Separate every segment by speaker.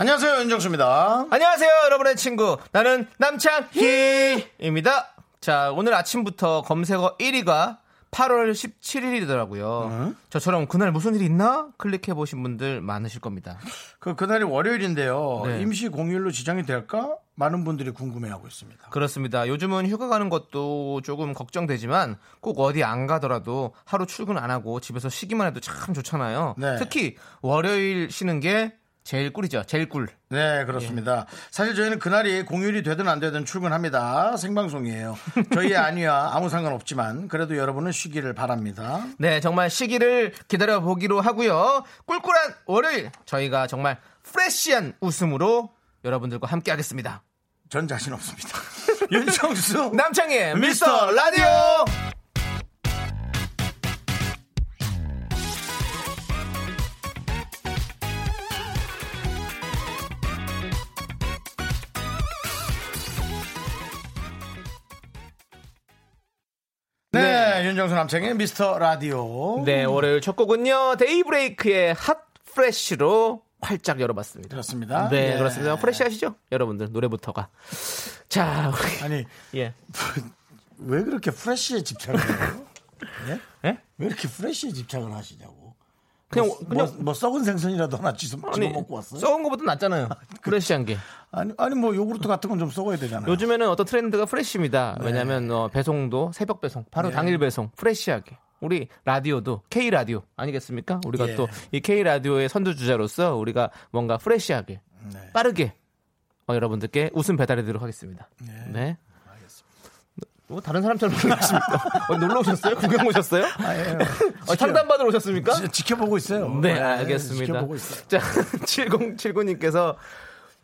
Speaker 1: 안녕하세요 윤정수입니다.
Speaker 2: 안녕하세요, 여러분의 친구. 나는 남창희입니다. 자, 오늘 아침부터 검색어 1위가 8월 17일이더라고요. 저처럼 그날 무슨 일이 있나? 클릭해 보신 분들 많으실 겁니다.
Speaker 1: 그 그날이 월요일인데요.
Speaker 2: 네.
Speaker 1: 임시 공휴일로 지정이 될까? 많은 분들이 궁금해하고 있습니다.
Speaker 2: 그렇습니다. 요즘은 휴가 가는 것도 조금 걱정되지만 꼭 어디 안 가더라도 하루 출근 안 하고 집에서 쉬기만 해도 참 좋잖아요.
Speaker 1: 네.
Speaker 2: 특히 월요일 쉬는 게 제일 꿀이죠. 제일 꿀.
Speaker 1: 네, 그렇습니다. 사실 저희는 그날이 공휴일이 되든 안 되든 출근합니다. 생방송이에요. 저희의 안위와 아무 상관없지만 그래도 여러분은 쉬기를 바랍니다.
Speaker 2: 네, 정말 시기를 기다려 보기로 하고요. 꿀꿀한 월요일 저희가 정말 프레시한 웃음으로 여러분들과 함께 하겠습니다.
Speaker 1: 전 자신 없습니다. 윤정수 미스터
Speaker 2: 미스터 라디오.
Speaker 1: 네, 윤정수 남창희 미스터 라디오.
Speaker 2: 네, 월요일 첫 곡은요. 데이브레이크의 Hot Fresh로 활짝 열어봤습니다.
Speaker 1: 그렇습니다.
Speaker 2: 네,
Speaker 1: 예.
Speaker 2: 그렇습니다. fresh 하시죠? 여러분들 노래부터가. 자, 우리
Speaker 1: 아니,
Speaker 2: 예.
Speaker 1: 왜 그렇게 fresh에 집착을 해요? 예?
Speaker 2: 예?
Speaker 1: 왜 이렇게 fresh에 집착을 하시냐고.
Speaker 2: 그냥
Speaker 1: 뭐,
Speaker 2: 그냥
Speaker 1: 뭐, 뭐 썩은 생선이라도 하나 집어, 먹고 왔어요?
Speaker 2: 썩은 거보다 낫잖아요. fresh한 게.
Speaker 1: 아니, 아니 뭐 요구르트 같은 건 좀 썩어야 되잖아요.
Speaker 2: 요즘에는 어떤 트렌드가 프레시입니다.
Speaker 1: 네.
Speaker 2: 왜냐하면 어, 배송도 새벽 배송, 바로 당일 배송, 프레시하게. 우리 라디오도 K 라디오 아니겠습니까? 우리가
Speaker 1: 예.
Speaker 2: 또이 K 라디오의 선두주자로서 우리가 뭔가 프레시하게,
Speaker 1: 네.
Speaker 2: 빠르게 어, 여러분들께 웃음 배달해드리도록 하겠습니다. 네. 뭐 다른 사람처럼 보이십니까? 어, 놀러 오셨어요? 구경 오셨어요?
Speaker 1: 아니에요.
Speaker 2: 어, 상담받으러 오셨습니까?
Speaker 1: 지- 지켜보고 있어요.
Speaker 2: 네, 알겠습니다.
Speaker 1: 지켜보고 있어요.
Speaker 2: 자, 7079님께서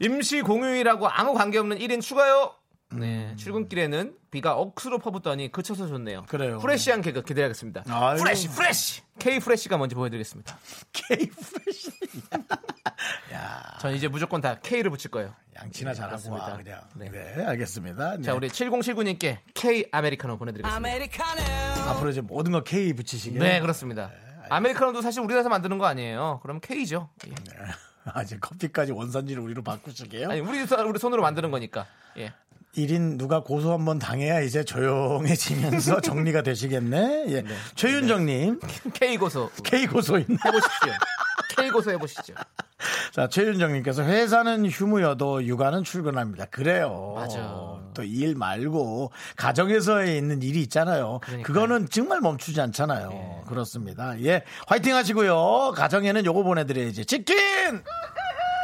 Speaker 2: 임시 공휴일하고 아무 관계없는 1인 추가요. 네, 출근길에는 비가 억수로 퍼붓더니 그쳐서 좋네요.
Speaker 1: 그래요.
Speaker 2: fresh한 개그 기대하겠습니다.
Speaker 1: 아유.
Speaker 2: 프레시, 프레시! K 프레시가 먼저 보여드리겠습니다.
Speaker 1: K fresh.
Speaker 2: 전 이제 무조건 다 K를 붙일 거예요.
Speaker 1: 양치나 잘하고 와, 그냥. 네,
Speaker 2: 네.
Speaker 1: 알겠습니다. 네.
Speaker 2: 자, 우리 7079님께 K 아메리카노 보내드리겠습니다.
Speaker 1: 앞으로 이제 모든 거 K 붙이시게.
Speaker 2: 네, 그렇습니다. 아메리카노도 사실 우리나라에서 만드는 거 아니에요. 그럼 K죠. 예.
Speaker 1: 아, 이제 커피까지 원산지를 우리로 바꾸시게요?
Speaker 2: 아니, 우리, 손- 우리 손으로 만드는 거니까. 예.
Speaker 1: 1인 누가 고소 한번 당해야 이제 조용해지면서 정리가 되시겠네. 예. 최윤정님,
Speaker 2: K 고소.
Speaker 1: K 고소 있나?
Speaker 2: 해보십시오. K 고소 해보시죠.
Speaker 1: 자, 최윤정님께서 회사는 휴무여도 육아는 출근합니다. 그래요.
Speaker 2: 맞아.
Speaker 1: 또 일 말고 가정에서 있는 일이 있잖아요.
Speaker 2: 그러니까요.
Speaker 1: 그거는 정말 멈추지 않잖아요. 그렇습니다. 예. 화이팅 하시고요. 가정에는 요거 보내드려야지. 치킨!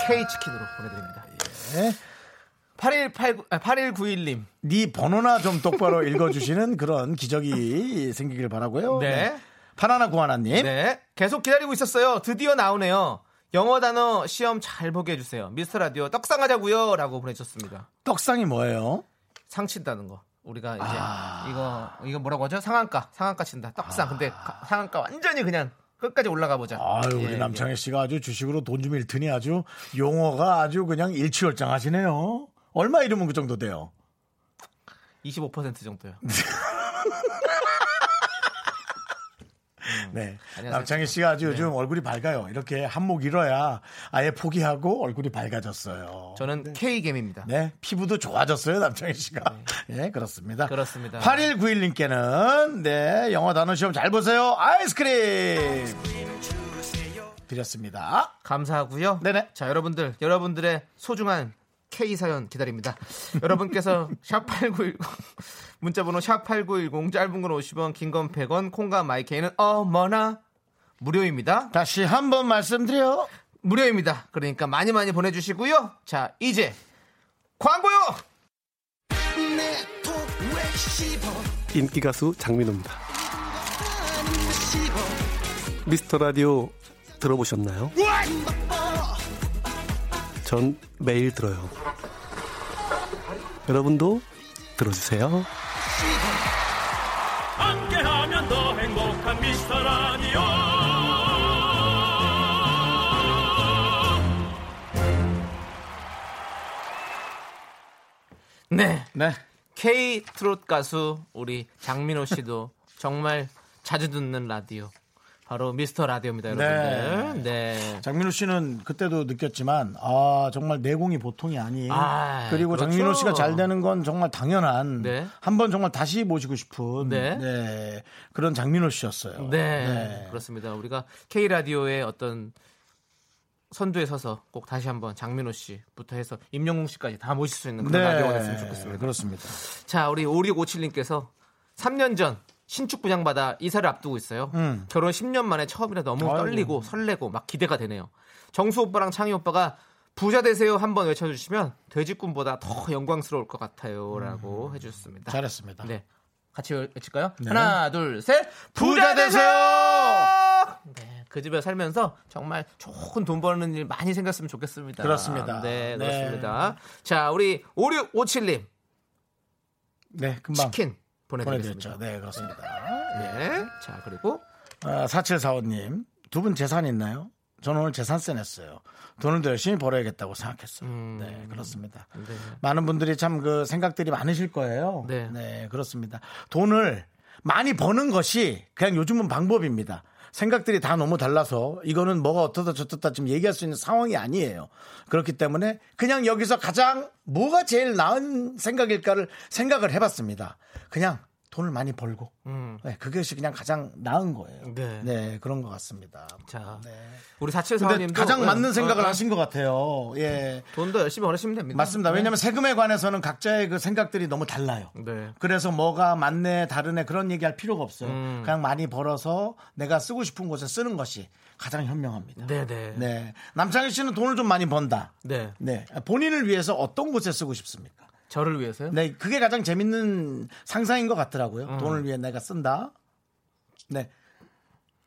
Speaker 2: K 치킨으로 보내드립니다.
Speaker 1: 예.
Speaker 2: 8189, 아, 8191님.
Speaker 1: 네 번호나 좀 똑바로 읽어주시는 그런 기적이 생기길 바라고요.
Speaker 2: 네.
Speaker 1: 파나나 구하나님.
Speaker 2: 네. 계속 기다리고 있었어요. 드디어 나오네요. 영어 단어 시험 잘 보게 해주세요. 미스터 라디오 떡상하자고요. 라고 보내주셨습니다.
Speaker 1: 떡상이 뭐예요?
Speaker 2: 상 친다는 거. 우리가 이제
Speaker 1: 아.
Speaker 2: 이거 이거 뭐라고 하죠? 상한가. 상한가 친다. 떡상. 근데 가- 상한가 완전히 그냥 끝까지 올라가 보자.
Speaker 1: 아유, 우리
Speaker 2: 예,
Speaker 1: 남창희 씨가 아주 주식으로 돈좀 잃더니 아주 용어가 아주 그냥 일취월장하시네요. 얼마 이르면 그 정도 돼요?
Speaker 2: 예. 25% 정도요.
Speaker 1: 네. 남창희 씨가 아주 요즘 얼굴이 밝아요. 이렇게 한몫 잃어야 아예 포기하고 얼굴이 밝아졌어요.
Speaker 2: 저는 K겜입니다.
Speaker 1: 네. 피부도 좋아졌어요, 남창희 씨가. 예, 그렇습니다.
Speaker 2: 그렇습니다.
Speaker 1: 8191님께는, 네, 영어 단어 시험 잘 보세요. 아이스크림! 드렸습니다.
Speaker 2: 감사하고요.
Speaker 1: 네네.
Speaker 2: 자, 여러분들, 여러분들의 소중한 K 사연 기다립니다. 여러분께서 샵8910 문자 번호 샵8910 짧은 건 50원, 긴 건 100원, 콩과 마이케이는 어머나 무료입니다.
Speaker 1: 다시 한번 말씀드려.
Speaker 2: 무료입니다. 그러니까 많이 많이 보내 주시고요. 자, 이제 광고요.
Speaker 3: 인기 가수 장민호입니다. 미스터 라디오 들어보셨나요? 전 매일 들어요. 여러분도 들어주세요.
Speaker 4: 함께하면 더 행복한 미스터 라디오
Speaker 2: 네.
Speaker 1: 네.
Speaker 2: K 트롯 가수 우리 장민호 씨도 정말 자주 듣는 라디오. 바로 미스터 라디오입니다, 여러분들. 네.
Speaker 1: 장민호 씨는 그때도 느꼈지만 아 정말 내공이 보통이 아닌
Speaker 2: 아,
Speaker 1: 그리고
Speaker 2: 그렇죠.
Speaker 1: 장민호 씨가 잘 되는 건 정말 당연한
Speaker 2: 네.
Speaker 1: 한번 정말 다시 모시고 싶은
Speaker 2: 네.
Speaker 1: 네, 그런 장민호 씨였어요.
Speaker 2: 네,
Speaker 1: 네.
Speaker 2: 그렇습니다. 우리가 K 라디오의 어떤 선두에 서서 꼭 다시 한번 장민호 씨부터 해서 임영웅 씨까지 다 모실 수 있는 그런 라디오가 됐으면 좋겠습니다.
Speaker 1: 네. 그렇습니다.
Speaker 2: 자, 우리 5657님께서 3년 전 신축 분양받아 이사를 앞두고 있어요.
Speaker 1: 음.
Speaker 2: 결혼 10년 만에 처음이라 너무
Speaker 1: 아이고.
Speaker 2: 떨리고 설레고 막 기대가 되네요. 정수 오빠랑 창희 오빠가 부자 되세요 한번 외쳐주시면 돼지꿈보다 더 영광스러울 것 같아요라고 해주셨습니다.
Speaker 1: 잘했습니다.
Speaker 2: 네, 같이 외칠까요?
Speaker 1: 네.
Speaker 2: 하나, 둘, 셋.
Speaker 1: 부자 되세요!
Speaker 2: 네, 그 집에 살면서 정말 좋은 돈 버는 일 많이 생겼으면 좋겠습니다.
Speaker 1: 그렇습니다.
Speaker 2: 네,
Speaker 1: 네.
Speaker 2: 그렇습니다. 자, 우리 5657님
Speaker 1: 네, 금방
Speaker 2: 치킨
Speaker 1: 보내드렸죠. 네, 그렇습니다.
Speaker 2: 네. 자, 그리고
Speaker 1: 아, 4745님, 두 분 재산 있나요? 저는 오늘 재산세 냈어요. 돈을 더 열심히 벌어야겠다고 생각했어요.
Speaker 2: 음.
Speaker 1: 네, 그렇습니다.
Speaker 2: 네.
Speaker 1: 많은 분들이 참 그 생각들이 많으실 거예요.
Speaker 2: 네.
Speaker 1: 그렇습니다. 돈을 많이 버는 것이 그냥 요즘은 방법입니다. 생각들이 다 너무 달라서 이거는 뭐가 어떻다 저떻다 지금 얘기할 수 있는 상황이 아니에요. 그렇기 때문에 그냥 여기서 가장 뭐가 제일 나은 생각일까를 생각을 해봤습니다. 그냥 돈을 많이 벌고
Speaker 2: 음.
Speaker 1: 네, 그것이 그냥 가장 나은 거예요.
Speaker 2: 네.
Speaker 1: 그런 것 같습니다.
Speaker 2: 자,
Speaker 1: 네.
Speaker 2: 우리 4745님도
Speaker 1: 가장 맞는 생각을
Speaker 2: 어, 어,
Speaker 1: 하신 것 같아요. 예.
Speaker 2: 돈도 열심히 벌으시면 됩니다.
Speaker 1: 맞습니다. 왜냐하면 세금에 관해서는 각자의 그 생각들이 너무 달라요.
Speaker 2: 네.
Speaker 1: 그래서 뭐가 맞네, 다르네 그런 얘기할 필요가 없어요.
Speaker 2: 음.
Speaker 1: 그냥 많이 벌어서 내가 쓰고 싶은 곳에 쓰는 것이 가장 현명합니다.
Speaker 2: 네, 네.
Speaker 1: 네. 남창희 씨는 돈을 좀 많이 번다.
Speaker 2: 네.
Speaker 1: 네. 본인을 위해서 어떤 곳에 쓰고 싶습니까?
Speaker 2: 저를 위해서요?
Speaker 1: 네. 그게 가장 재밌는 상상인 것 같더라고요.
Speaker 2: 음.
Speaker 1: 돈을 위해 내가 쓴다. 네.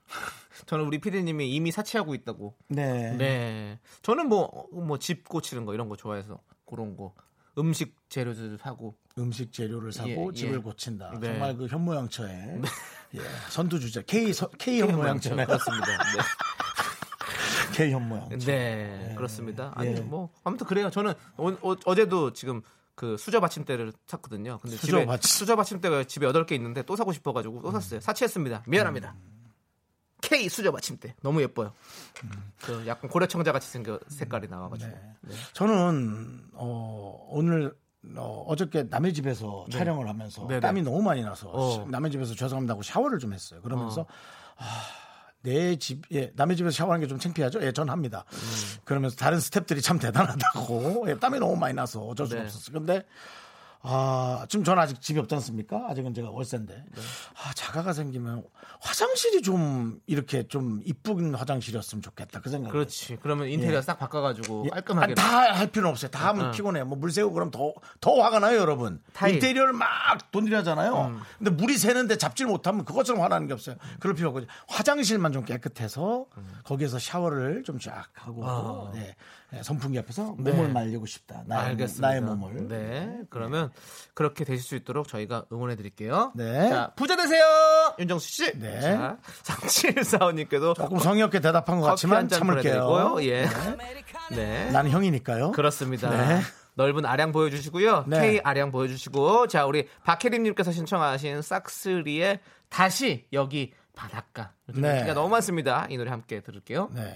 Speaker 2: 저는 우리 피디님이 이미 사치하고 있다고.
Speaker 1: 네.
Speaker 2: 네. 저는 뭐 뭐 집 고치는 거 이런 거 좋아해서 그런 거 음식 재료들 사고
Speaker 1: 음식 재료를 사고
Speaker 2: 예,
Speaker 1: 집을
Speaker 2: 예.
Speaker 1: 고친다.
Speaker 2: 네.
Speaker 1: 정말 그 현모양처에 예, 선두주자 K 서, K 현모양처네.
Speaker 2: 그렇습니다.
Speaker 1: K 현모양.
Speaker 2: 네. 네, 그렇습니다. 아니
Speaker 1: 예.
Speaker 2: 뭐 아무튼 그래요. 저는 어, 제도 지금 그 수저 받침대를 샀거든요. 근데
Speaker 1: 수저
Speaker 2: 집에
Speaker 1: 받침-
Speaker 2: 수저 받침대가 집에 8개 있는데 또 사고 싶어 가지고 또 샀어요. 사치했습니다. 미안합니다. K 수저 받침대. 너무 예뻐요. 그 약간 고래청자 같이 생겨 색깔이 나와 가지고. 네.
Speaker 1: 저는 어, 오늘 어, 어저께 남의 집에서 촬영을 하면서
Speaker 2: 네네.
Speaker 1: 땀이 너무 많이 나서
Speaker 2: 어.
Speaker 1: 남의 집에서 죄송합니다 하고 샤워를 좀 했어요. 그러면서 아, 내 집, 예, 남의 집에서 샤워하는 게 좀 창피하죠? 예, 전 합니다.
Speaker 2: 음.
Speaker 1: 그러면서 다른 스탭들이 참 대단하다고. 예, 땀이 너무 많이 나서 어쩔 수가
Speaker 2: 네.
Speaker 1: 없었어요. 근데, 아, 지금 전 아직 집이 없지 않습니까? 아직은 제가 월세인데.
Speaker 2: 네.
Speaker 1: 아, 자가가 생기면 화장실이 좀 이렇게 좀 이쁜 화장실이었으면 좋겠다. 그 생각.
Speaker 2: 그렇지. 그러면 인테리어
Speaker 1: 예.
Speaker 2: 싹 바꿔 가지고
Speaker 1: 예,
Speaker 2: 깔끔하게
Speaker 1: 아니, 다할 필요는 없어요. 다 하면
Speaker 2: 어.
Speaker 1: 피곤해요. 뭐 물 새고 그럼 더, 더 화가 나요, 여러분.
Speaker 2: 타일. 음.
Speaker 1: 인테리어를 막 돈 들여잖아요. 근데 물이 새는데 잡질 못하면 그것처럼 화나는 게 없어요. 그럴 필요 없고 화장실만 좀 깨끗해서 거기에서 샤워를 좀 쫙 하고
Speaker 2: 아.
Speaker 1: 네. 네, 선풍기 앞에서
Speaker 2: 네.
Speaker 1: 몸을 말리고 싶다. 나의,
Speaker 2: 알겠습니다.
Speaker 1: 나의 몸을.
Speaker 2: 네. 그러면 그렇게 되실 수 있도록 저희가 응원해 드릴게요.
Speaker 1: 네.
Speaker 2: 자, 부자 되세요. 윤정수 씨.
Speaker 1: 네.
Speaker 2: 자, 상칠사원님께도
Speaker 1: 조금 성의 없게 대답한 것 같지만 참을게요.
Speaker 2: 예. 네.
Speaker 1: 나는 형이니까요.
Speaker 2: 그렇습니다.
Speaker 1: 네.
Speaker 2: 넓은 아량 보여주시고요.
Speaker 1: 네.
Speaker 2: K 아량 보여주시고, 자 우리 박혜림님께서 신청하신 싹스리의 다시 여기 바닷가.
Speaker 1: 네.
Speaker 2: 너무 많습니다. 이 노래 함께 들을게요.
Speaker 1: 네.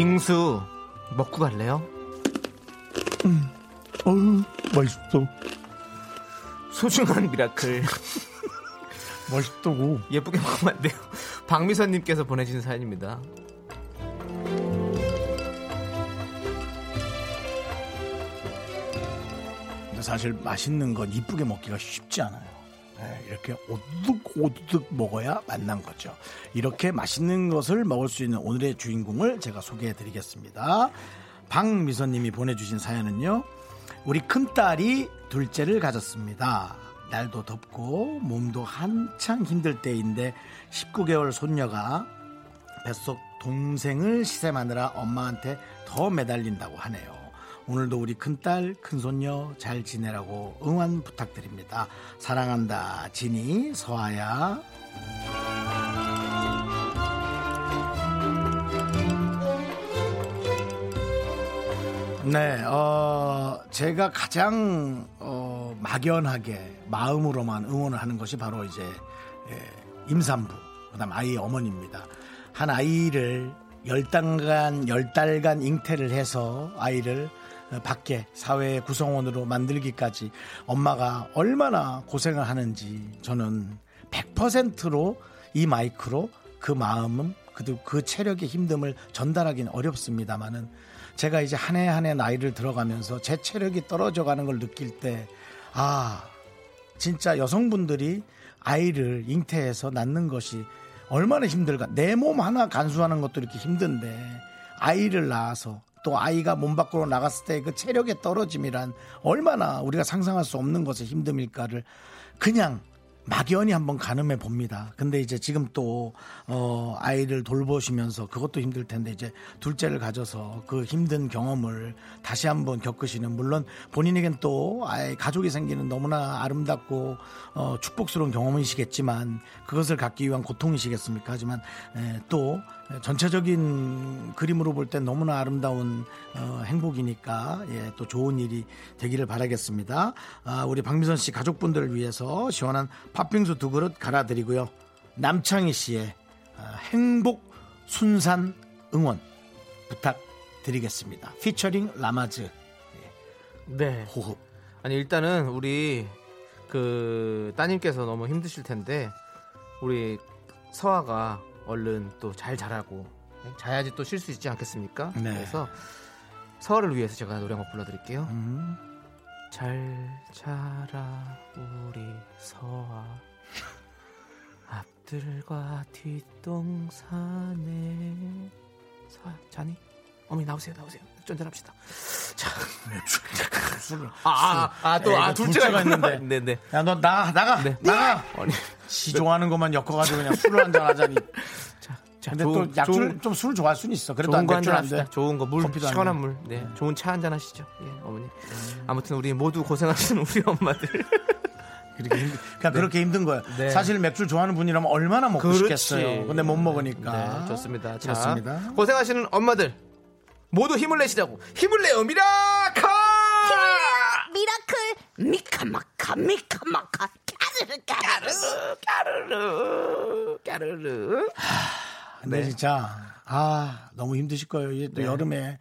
Speaker 2: 빙수 먹고 갈래요?
Speaker 1: 어우, 맛있어.
Speaker 2: 소중한 miracle
Speaker 1: 맛있다고.
Speaker 2: 예쁘게 먹으면 안 돼요. 박미선님께서 보내주신 사연입니다.
Speaker 1: 근데 사실 맛있는 건 이쁘게 먹기가 쉽지 않아요. 네, 이렇게 오득 오득 먹어야 맛난 거죠. 이렇게 맛있는 것을 먹을 수 있는 오늘의 주인공을 제가 소개해 드리겠습니다. 박미선님이 보내주신 사연은요. 우리 큰딸이 둘째를 가졌습니다. 날도 덥고 몸도 한창 힘들 때인데 19개월 손녀가 뱃속 동생을 시샘하느라 엄마한테 더 매달린다고 하네요. 오늘도 우리 큰딸, 큰손녀 잘 지내라고 응원 부탁드립니다. 사랑한다. 진이, 서아야. 네, 어, 제가 가장, 어, 막연하게 마음으로만 응원을 하는 것이 바로 이제, 예, 임산부, 그 다음 아이의 어머니입니다. 한 아이를 열 달간, 열 달간 잉태를 해서 아이를 밖에 사회의 구성원으로 만들기까지 엄마가 얼마나 고생을 하는지 저는 100%로 이 마이크로 그 마음은 그, 그 체력의 힘듦을 전달하기는 어렵습니다만은 제가 이제 한 해 한 해 나이를 들어가면서 제 체력이 떨어져 가는 걸 느낄 때, 아, 진짜 여성분들이 아이를 잉태해서 낳는 것이 얼마나 힘들까. 내 몸 하나 간수하는 것도 이렇게 힘든데, 아이를 낳아서 또 아이가 몸 밖으로 나갔을 때 그 체력의 떨어짐이란 얼마나 우리가 상상할 수 없는 것의 힘듦일까를 그냥 막연히 한번 가늠해 봅니다. 근데 이제 지금 또, 어, 아이를 돌보시면서 그것도 힘들 텐데 이제 둘째를 가져서 그 힘든 경험을 다시 한번 겪으시는, 물론 본인에겐 또 아이 가족이 생기는 너무나 아름답고, 어, 축복스러운 경험이시겠지만 그것을 갖기 위한 고통이시겠습니까? 하지만, 에, 또 전체적인 그림으로 볼때 너무나 아름다운 어, 행복이니까 예, 또 좋은 일이 되기를 바라겠습니다. 아, 우리 박미선 씨 가족분들을 위해서 시원한 팥빙수 두 그릇 갈아드리고요. 남창희 씨의 아, 행복 순산 응원 부탁드리겠습니다. 피처링 라마즈
Speaker 2: 네.
Speaker 1: 호흡.
Speaker 2: 아니 일단은 우리 그 따님께서 너무 힘드실 텐데 우리 서아가 얼른 또 잘 자라고 자야지 또 쉴 수 있지 않겠습니까?
Speaker 1: 네.
Speaker 2: 그래서 서아를 위해서 제가 노래 한 곡 불러드릴게요.
Speaker 1: 음,
Speaker 2: 잘 자라 우리 서아 앞들과 뒷동산에 서아 자니? 어머니 나오세요 나오세요 전전합시다 아아또
Speaker 1: 야,
Speaker 2: 아,
Speaker 1: 이거
Speaker 2: 둘째가
Speaker 1: 둘째가
Speaker 2: 있는데
Speaker 1: 있는데.
Speaker 2: 네네
Speaker 1: 야, 너 나, 나가!
Speaker 2: 네.
Speaker 1: 나가!
Speaker 2: 아니
Speaker 1: 시 좋아하는 것만 엮어가지고 그냥 술을 한잔 하자니.
Speaker 2: 자,
Speaker 1: 근데
Speaker 2: 좋은-
Speaker 1: 또
Speaker 2: 좋은-
Speaker 1: 좀술 좋아할 수는 있어. 그래도
Speaker 2: 좋은 안거
Speaker 1: 맥주
Speaker 2: 한잔
Speaker 1: 안 돼.
Speaker 2: 합시다. 좋은 거 물, 시원한
Speaker 1: 돼.
Speaker 2: 물. 네, 좋은 차 한잔 하시죠. 예, 어머니. 아무튼 우리 모두 고생하시는 우리 엄마들.
Speaker 1: 그렇게 힘, 그냥 그렇게 힘든 거예요.
Speaker 2: 네.
Speaker 1: 사실 맥주 좋아하는 분이라면 얼마나 먹고
Speaker 2: 그렇지.
Speaker 1: 싶겠어요. 근데 못 먹으니까.
Speaker 2: 네, 좋습니다. 자,
Speaker 1: 그렇습니다.
Speaker 2: 고생하시는 엄마들 모두 힘을 내시자고 힘을 내요 미라카.
Speaker 5: miracle 미카마카 미카마카 까르르 까르르
Speaker 2: 까르르 까르르.
Speaker 1: 근데 진짜 아 너무 힘드실 거예요. 이게 또
Speaker 2: 네.
Speaker 1: 여름에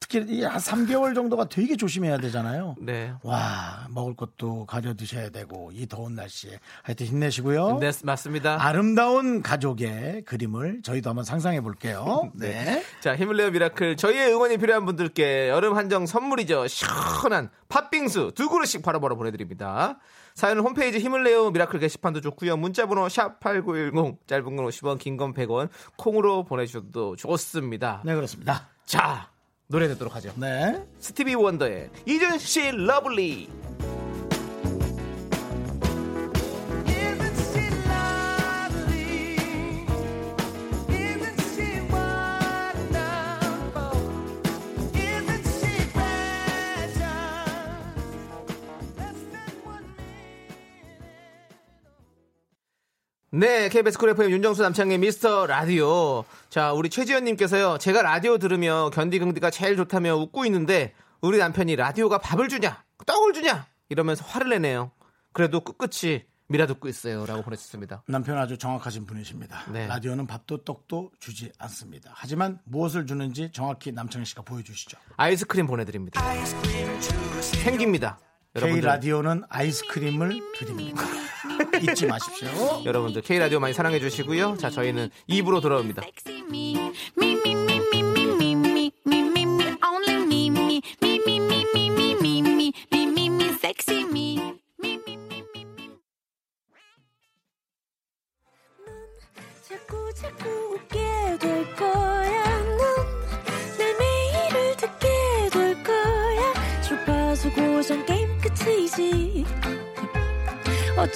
Speaker 1: 특히 이 한 3개월 정도가 되게 조심해야 되잖아요.
Speaker 2: 네.
Speaker 1: 와 먹을 것도 가려 드셔야 되고 이 더운 날씨에 하여튼 힘내시고요.
Speaker 2: 네, 맞습니다.
Speaker 1: 아름다운 가족의 그림을 저희도 한번 상상해 볼게요. 네.
Speaker 2: 자, 힘을 내요 Miracle. 저희의 응원이 필요한 분들께 여름 한정 선물이죠. 시원한 팥빙수 두 그릇씩 바로바로 보내드립니다. 사연은 홈페이지 힘을 내요 Miracle 게시판도 좋고요. 문자번호 샵 8910 짧은 건 50원 긴 건 100원 콩으로 보내주셔도 좋습니다.
Speaker 1: 네 그렇습니다.
Speaker 2: 자, 노래 듣도록 하죠.
Speaker 1: 네.
Speaker 2: 스티비 원더의 이준 씨 러블리. 네, KBS 쿨 FM 윤정수 남창희의 미스터 라디오. 자, 우리 최지현님께서요, 제가 라디오 들으며 견디긍디가 제일 좋다며 웃고 있는데, 우리 남편이 라디오가 밥을 주냐, 떡을 주냐, 이러면서 화를 내네요. 그래도 꿋꿋이 미라 듣고 있어요. 라고 보내주셨습니다.
Speaker 1: 남편 아주 정확하신 분이십니다.
Speaker 2: 네.
Speaker 1: 라디오는 밥도 떡도 주지 않습니다. 하지만 무엇을 주는지 정확히 남창희 씨가 보여주시죠.
Speaker 2: 아이스크림 보내드립니다. 생깁니다.
Speaker 1: K
Speaker 2: 여러분들,
Speaker 1: 라디오는 아이스크림을 드립니다. 잊지 마십시오.
Speaker 2: 여러분들 K라디오 많이 사랑해 주시고요. 자, 저희는 2부로 돌아옵니다.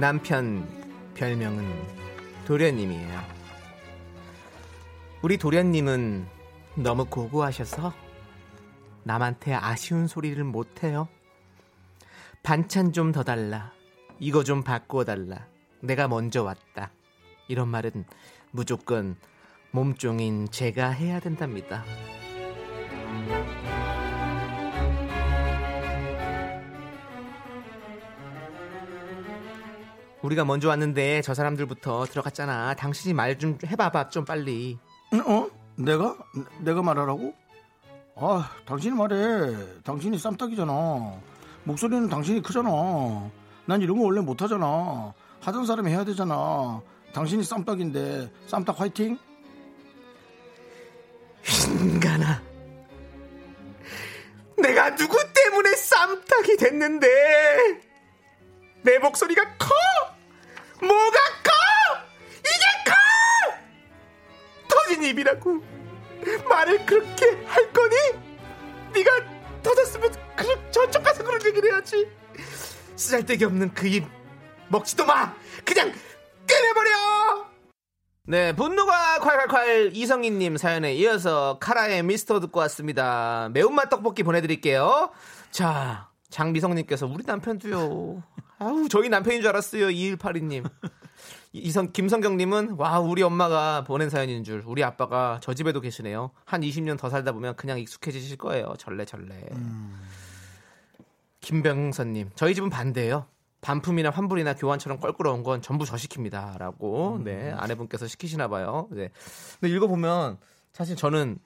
Speaker 2: 남편 별명은 도련님이에요. 우리 도련님은 너무 고고하셔서 남한테 아쉬운 소리를 못해요. 반찬 좀 더 달라. 이거 좀 바꾸어 달라. 내가 먼저 왔다. 이런 말은 무조건 몸종인 제가 해야 된답니다. 우리가 먼저 왔는데 저 사람들부터 들어갔잖아. 당신이 말 좀 해봐봐 좀 빨리.
Speaker 1: 어? 내가? 내가 말하라고? 아, 당신이 말해. 당신이 쌈딱이잖아. 목소리는 당신이 크잖아. 난 이런 거 원래 못하잖아. 하던 사람이 해야 되잖아. 당신이 쌈딱인데 쌈딱 화이팅?
Speaker 2: 인간아. 내가 누구 때문에 쌈딱이 됐는데 내 목소리가 커. 뭐가 커? 이게 커! 터진 입이라고 말을 그렇게 할 거니? 네가 터졌으면 그 저쪽 가서 그런 얘기를 해야지. 쓰잘데기 없는 그 입 먹지도 마. 그냥 끊어버려. 네, 분노가 콸콸콸 이성희님 사연에 이어서 카라의 미스터 듣고 왔습니다. 매운맛 떡볶이 보내드릴게요. 자, 장미성님께서 우리 남편도요. 아우, 저희 남편인 줄 알았어요. 2182님. 이성, 김성경님은 와, 우리 엄마가 보낸 사연인 줄. 우리 아빠가 저 집에도 계시네요. 한 20년 더 살다 보면 그냥 익숙해지실 거예요. 절레 절레. 김병선님, 저희 집은 반대예요. 반품이나 환불이나 교환처럼 껄끄러운 건 전부 저 시킵니다라고 네 아내분께서 시키시나 봐요. 네. 근데 읽어 보면 사실 저는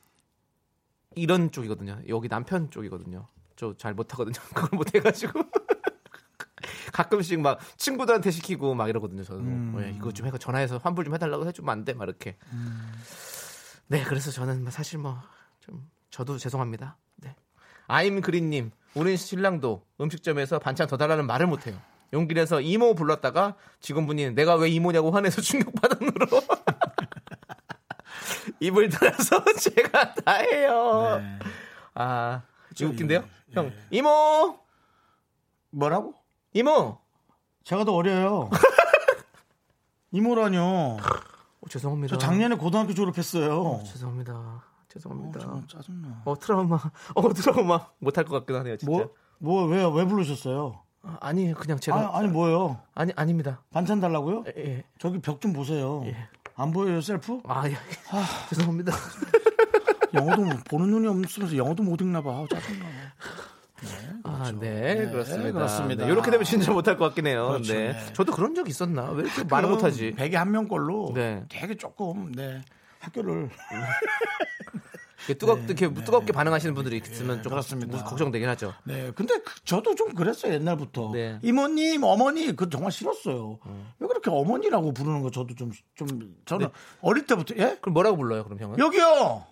Speaker 2: 이런 쪽이거든요. 여기 남편 쪽이거든요. 저 잘 못하거든요. 그걸 못해가지고 가끔씩 막 친구들한테 시키고 막 이러거든요. 저는 예, 이거 좀 해가 전화해서 환불 좀 해달라고 해주면 안 돼? 막 이렇게. 네, 그래서 저는 뭐 사실 뭐 좀 저도 죄송합니다. 네. 아임 그린님, 우리 신랑도 음식점에서 반찬 더 달라는 말을 못해요. 용기 내서 이모 불렀다가 직원분이 내가 왜 이모냐고 화내서 충격받은 으로 입을 달아서 제가 다 해요.
Speaker 1: 네.
Speaker 2: 아, 이거 웃긴데요? 형, 이모!
Speaker 1: 뭐라고?
Speaker 2: 이모!
Speaker 1: 제가 더 어려요. 이모라뇨.
Speaker 2: 어, 죄송합니다.
Speaker 1: 저 작년에 고등학교 졸업했어요.
Speaker 2: 죄송합니다. 죄송합니다.
Speaker 1: 정말 짜증나.
Speaker 2: 어, 트라우마. 어, 트라우마. 못할 것 같기도 하네요, 진짜.
Speaker 1: 뭐, 뭐, 왜, 왜 부르셨어요?
Speaker 2: 아, 아니, 그냥 제가.
Speaker 1: 아, 아니, 뭐예요?
Speaker 2: 아니, 아닙니다.
Speaker 1: 반찬 달라고요?
Speaker 2: 예, 예.
Speaker 1: 저기 벽 좀 보세요.
Speaker 2: 예.
Speaker 1: 안 보여요, 셀프?
Speaker 2: 아, 예. 죄송합니다.
Speaker 1: 영어도 못- 보는 눈이 없으면서 영어도 못 읽나 봐. 아우, 짜증나.
Speaker 2: 아, 네, 그렇습니다.
Speaker 1: 그렇습니다.
Speaker 2: 네, 이렇게 되면 진짜 못할 것 같긴 해요.
Speaker 1: 그렇죠,
Speaker 2: 네.
Speaker 1: 네.
Speaker 2: 저도 그런 적 있었나? 왜 이렇게 말을 못하지?
Speaker 1: 100에 한 명꼴로
Speaker 2: 네.
Speaker 1: 되게 조금, 네. 학교를.
Speaker 2: 뜨겁게, 이렇게 뜨겁게 반응하시는 분들이 있으면 좀
Speaker 1: 그렇습니다.
Speaker 2: 걱정되긴 하죠.
Speaker 1: 네. 근데 그- 저도 좀 그랬어요, 옛날부터.
Speaker 2: 네.
Speaker 1: 이모님, 어머니, 그 정말 싫었어요. 왜 그렇게 어머니라고 부르는 거 저도 좀, 좀, 저는
Speaker 2: 네.
Speaker 1: 어릴 때부터, 예?
Speaker 2: 그럼 뭐라고 불러요, 그럼 형은?
Speaker 1: 여기요!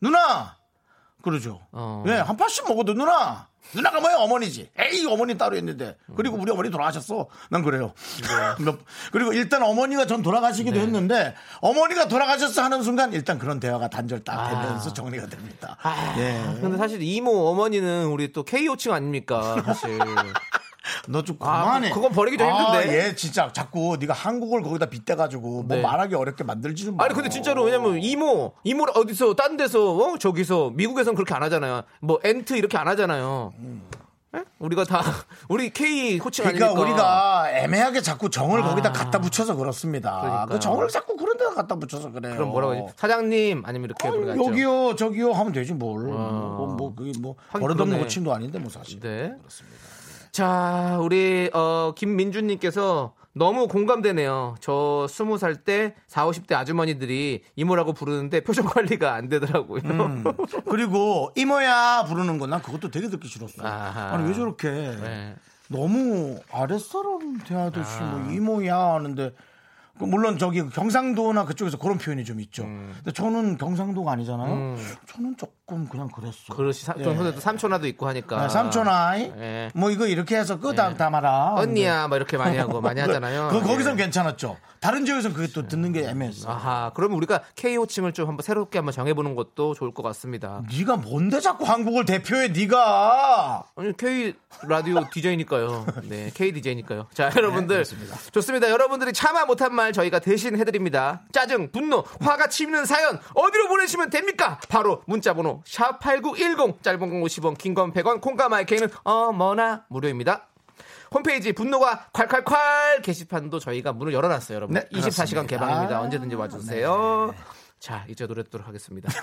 Speaker 1: 누나! 그러죠.
Speaker 2: 어.
Speaker 1: 네, 한 판씩 먹어도 누나! 누나가 뭐야, 어머니지. 에이, 어머니 따로 있는데. 그리고 우리 어머니 돌아가셨어. 난 그래요. 몇- 그리고 일단 어머니가 전 돌아가시기도
Speaker 2: 네.
Speaker 1: 했는데, 어머니가 돌아가셨어 하는 순간 일단 그런 대화가 단절 딱
Speaker 2: 아.
Speaker 1: 되면서 정리가 됩니다. 예.
Speaker 2: 근데 사실 이모 어머니는 우리 또 K5층 아닙니까, 사실.
Speaker 1: 너좀
Speaker 2: 아,
Speaker 1: 그만해.
Speaker 2: 그건 버리기 좀 힘든데.
Speaker 1: 아, 얘 진짜 자꾸 네가 한국을 거기다 빗대가지고 뭐
Speaker 2: 네.
Speaker 1: 말하기 어렵게 만들지 좀 마.
Speaker 2: 아니 근데 진짜로 왜냐면 이모 이모를 어디서 딴 데서 어? 저기서 미국에선 그렇게 안 하잖아요. 뭐 aunt 이렇게 안 하잖아요. 예? 우리가 다 우리 K 호칭
Speaker 1: 그러니까
Speaker 2: 아닙니까?
Speaker 1: 우리가 애매하게 자꾸 정을
Speaker 2: 아.
Speaker 1: 거기다 갖다 붙여서 그렇습니다.
Speaker 2: 그러니까요.
Speaker 1: 그 정을 자꾸 그런 데다 갖다 붙여서 그래요.
Speaker 2: 그럼 뭐라고 하지? 사장님 아니면 이렇게 부르겠죠.
Speaker 1: 여기요, 저기요 하면 되지 뭘.
Speaker 2: 아.
Speaker 1: 뭐, 뭐 그게 뭐
Speaker 2: 하긴
Speaker 1: 버릇없는. 고침도 아닌데 뭐 사실.
Speaker 2: 네. 자, 우리 어 김민준 님께서 너무 공감되네요. 저 스무 살 때 4, 50대 아주머니들이 이모라고 부르는데 표정 관리가 안 되더라고요.
Speaker 1: 음. 그리고 이모야 부르는 거난 그것도 되게 듣기 싫었어.
Speaker 2: 아하.
Speaker 1: 아니 왜 저렇게
Speaker 2: 네.
Speaker 1: 너무 아랫사람 대하듯이
Speaker 2: 아.
Speaker 1: 뭐 이모야 하는데 그 물론 저기 경상도나 그쪽에서 그런 표현이 좀 있죠.
Speaker 2: 음.
Speaker 1: 근데 저는 경상도가 아니잖아요. 저는 조금 그냥 그랬어.
Speaker 2: 그렇지. 사,
Speaker 1: 예.
Speaker 2: 좀 삼촌아도 있고 하니까.
Speaker 1: 아, 삼촌아이
Speaker 2: 예.
Speaker 1: 뭐 이거 이렇게 해서 끄다 담아라.
Speaker 2: 언니야, 뭐 이렇게 많이 하고 많이 하잖아요.
Speaker 1: 그 거기선
Speaker 2: 예.
Speaker 1: 괜찮았죠. 다른 지역에서는 그게 또 듣는 게 애매했어.
Speaker 2: 아하, 그러면 우리가 K 호칭을 좀 한번 새롭게 한번 정해보는 것도 좋을 것 같습니다.
Speaker 1: 네가 뭔데 자꾸 한국을 대표해 네가
Speaker 2: 아니, K 라디오 DJ니까요. 네, K DJ니까요. 자, 여러분들. 좋습니다. 여러분들이 참아 못한 말 저희가 대신 해드립니다. 짜증, 분노, 화가 치미는 사연, 어디로 보내시면 됩니까? 바로 문자번호, 샵8910, 짧은 건 50원, 긴 건 100원, 콩과 마이크는 어머나 무료입니다. 홈페이지 분노가 콸콸콸 게시판도 저희가 문을 열어놨어요, 여러분.
Speaker 1: 네,
Speaker 2: 24시간
Speaker 1: 그렇습니다.
Speaker 2: 개방입니다. 언제든지 와주세요. 자, 이제 노래 듣도록 하겠습니다.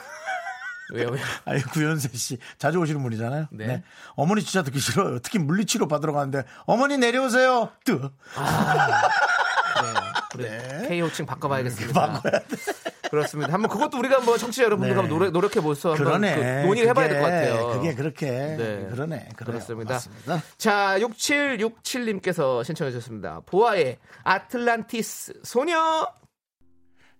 Speaker 2: 왜요, 왜요?
Speaker 1: 아니 구현세 씨 자주 오시는 분이잖아요.
Speaker 2: 네.
Speaker 1: 네. 어머니 진짜 듣기 싫어요. 특히 물리치료 받으러 가는데 어머니 내려오세요. 뜨.
Speaker 2: 네.
Speaker 1: 네.
Speaker 2: K 호칭 바꿔봐야겠습니다. 그렇습니다. 한번 그것도 우리가 한번 청취자 여러분들과
Speaker 1: 네.
Speaker 2: 한번 노력, 노력해 보서 한번.
Speaker 1: 그
Speaker 2: 논의를 해봐야 될 것 같아요.
Speaker 1: 그게 그렇게
Speaker 2: 네.
Speaker 1: 그러네.
Speaker 2: 그렇습니다. 자, 6767님께서 신청해 주셨습니다. 보아의 아틀란티스 소녀.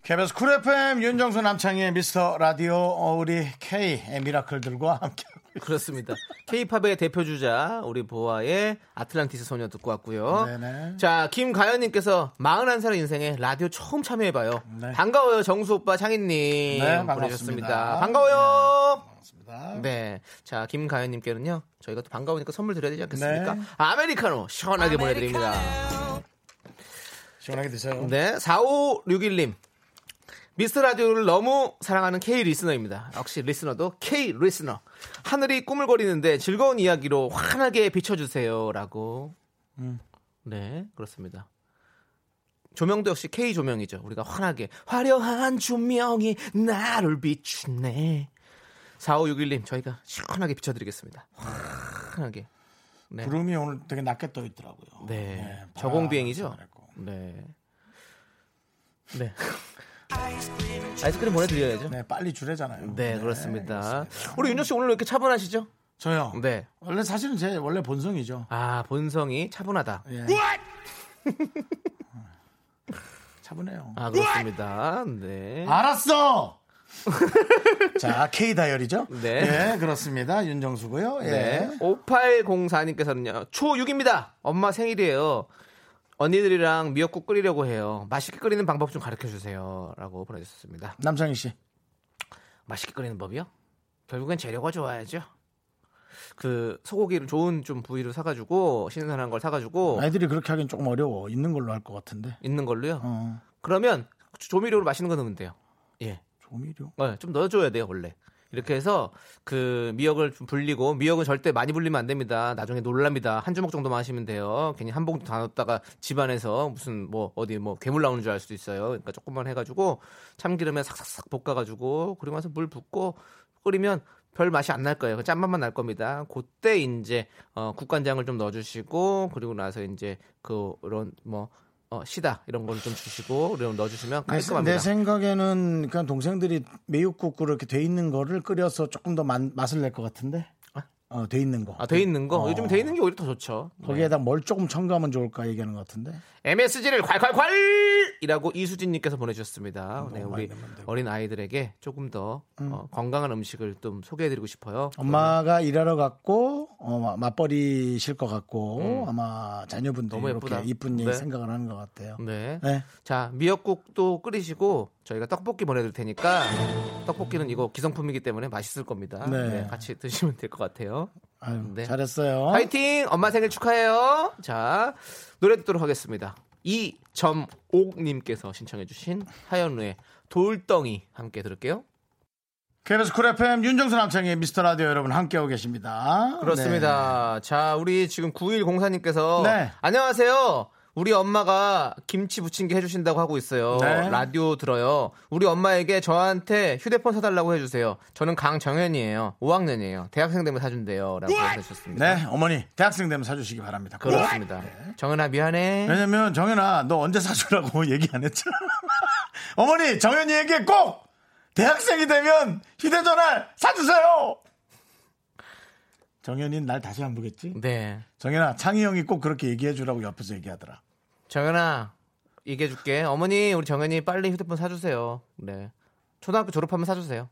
Speaker 1: KBS 쿨 FM 윤정수 남창희의 미스터 라디오 어, 우리 K의 미라클들과 함께
Speaker 2: 그렇습니다. K-팝의 대표 주자 우리 보아의 아틀란티스 소녀 듣고 왔고요.
Speaker 1: 네네.
Speaker 2: 자, 김가연 님께서 41살 인생에 라디오 처음 참여해 봐요.
Speaker 1: 네.
Speaker 2: 반가워요, 정수 오빠, 창희 님.
Speaker 1: 네, 반갑습니다.
Speaker 2: 보내주셨습니다. 반가워요.
Speaker 1: 반갑습니다.
Speaker 2: 네. 자, 김가연 님께는요, 저희가 또 반가우니까 선물 드려야 되지 않겠습니까?
Speaker 1: 네.
Speaker 2: 아메리카노 시원하게 보내 드립니다.
Speaker 1: 시원하게 드세요.
Speaker 2: 네. 4561님. 미스터 라디오를 너무 사랑하는 K 리스너입니다. 역시 리스너도 K 리스너. 하늘이 꾸물거리는데 즐거운 이야기로 환하게 비춰주세요. 라고. 네, 그렇습니다. 조명도 역시 K 조명이죠. 우리가 환하게. 화려한 조명이 나를 비추네. 4561님, 저희가 시원하게 비춰드리겠습니다. 환하게. 네.
Speaker 1: 구름이 오늘 되게 낮게 떠 있더라고요.
Speaker 2: 네.
Speaker 1: 바람
Speaker 2: 저공 비행이죠?
Speaker 1: 잘했고.
Speaker 2: 네. 네. 아이스크림 보내드려야죠.
Speaker 1: 네, 빨리 주래잖아요.
Speaker 2: 네, 그렇습니다.
Speaker 1: 알겠습니다.
Speaker 2: 우리 윤정 씨 오늘 왜 이렇게 차분하시죠?
Speaker 1: 저요.
Speaker 2: 네.
Speaker 1: 원래 사실은 제 원래 본성이죠.
Speaker 2: 아, 본성이 차분하다.
Speaker 1: 예. 차분해요.
Speaker 2: 아, 그렇습니다. 네.
Speaker 1: 알았어. 자, K 다이얼이죠?
Speaker 2: 네.
Speaker 1: 네, 그렇습니다. 윤정수고요. 예.
Speaker 2: 네. 5804님께서는요. 초 6입니다. 엄마 생일이에요. 언니들이랑 미역국 끓이려고 해요. 맛있게 끓이는 방법 좀 가르쳐 주세요. 라고 보내주셨습니다.
Speaker 1: 남창희 씨.
Speaker 2: 맛있게 끓이는 법이요? 결국엔 재료가 좋아야죠. 그 소고기를 좋은 좀 부위를 사가지고 신선한 걸 사가지고
Speaker 1: 아이들이 그렇게 하긴 조금 어려워. 있는 걸로 할 것 같은데.
Speaker 2: 있는 걸로요.
Speaker 1: 어,
Speaker 2: 그러면 조미료로 맛있는 거 넣으면 돼요. 예.
Speaker 1: 조미료.
Speaker 2: 네, 좀 넣어줘야 돼요 원래. 이렇게 해서 그 미역을 좀 불리고 미역은 절대 많이 불리면 안 됩니다. 나중에 놀랍니다. 한 주먹 정도만 하시면 돼요. 괜히 한 봉투 다 넣었다가 집안에서 무슨 뭐 어디 뭐 괴물 나오는 줄 알 수도 있어요. 그러니까 조금만 해가지고 참기름에 삭삭삭 볶아가지고 그리고 나서 물 붓고 끓이면 별 맛이 안 날 거예요. 짠맛만 날 겁니다. 그때 이제 어, 국간장을 좀 넣어주시고 그리고 나서 이제 그런 뭐 어, 시다 이런 걸 좀 주시고 이런 거 넣어주시면
Speaker 1: 내,
Speaker 2: 깔끔합니다.
Speaker 1: 내 생각에는 그냥 동생들이 매육국 그렇게 돼 있는 거를 끓여서 조금 더 맛, 맛을 낼 것 같은데. 어, 돼 있는 거.
Speaker 2: 아, 돼 있는 거?
Speaker 1: 어.
Speaker 2: 요즘 돼 있는 게 오히려 더 좋죠.
Speaker 1: 거기에다 뭘 조금 첨가하면 좋을까 얘기하는 것 같은데.
Speaker 2: MSG를 콸콸콸! 이라고 이수진님께서 보내주셨습니다. 네,
Speaker 1: 너무
Speaker 2: 우리. 어린 아이들에게 조금 더 어, 건강한 음식을 좀 소개해드리고 싶어요.
Speaker 1: 엄마가 일하러 갔고 어, 마- 맞벌이실 것 같고 아마 자녀분들이
Speaker 2: 음. 너무 예쁘다.
Speaker 1: 이렇게 이쁜
Speaker 2: 네.
Speaker 1: 생각을 하는 것 같아요.
Speaker 2: 네.
Speaker 1: 네.
Speaker 2: 자, 미역국도 끓이시고 저희가 떡볶이 보내드릴 테니까 떡볶이는 이거 기성품이기 때문에 맛있을 겁니다.
Speaker 1: 네.
Speaker 2: 네, 같이 드시면 될 것 같아요.
Speaker 1: 아유,
Speaker 2: 네.
Speaker 1: 잘했어요.
Speaker 2: 화이팅! 엄마 생일 축하해요. 자, 노래 듣도록 하겠습니다. 이점옥님께서 신청해주신 하현우의 돌덩이 함께 들을게요.
Speaker 1: KBS 쿨 FM 윤정수 남창희의 미스터 라디오 여러분 함께하고 계십니다.
Speaker 2: 그렇습니다. 자, 우리 지금 9104님께서
Speaker 1: 네.
Speaker 2: 안녕하세요. 우리 엄마가 김치 부침개 해주신다고 하고 있어요.
Speaker 1: 네.
Speaker 2: 라디오 들어요. 우리 엄마에게 저한테 휴대폰 사달라고 해주세요. 저는 강정현이에요. 5학년이에요. 대학생 되면 사준대요. 라고 해주셨습니다.
Speaker 1: 네, 어머니 대학생 되면 사주시기 바랍니다.
Speaker 2: 그렇습니다. 정현아 미안해.
Speaker 1: 왜냐면 정현아 너 언제 사주라고 얘기 안 했잖아. 어머니 정현이에게 꼭 대학생이 되면 휴대전화 사주세요. 정현이는 날 다시 안 보겠지?
Speaker 2: 네.
Speaker 1: 정현아 창희 형이 꼭 그렇게 얘기해 주라고 옆에서 얘기하더라.
Speaker 2: 정현아 얘기해줄게. 어머니 우리 정현이 빨리 휴대폰 사주세요. 네. 초등학교 졸업하면 사주세요.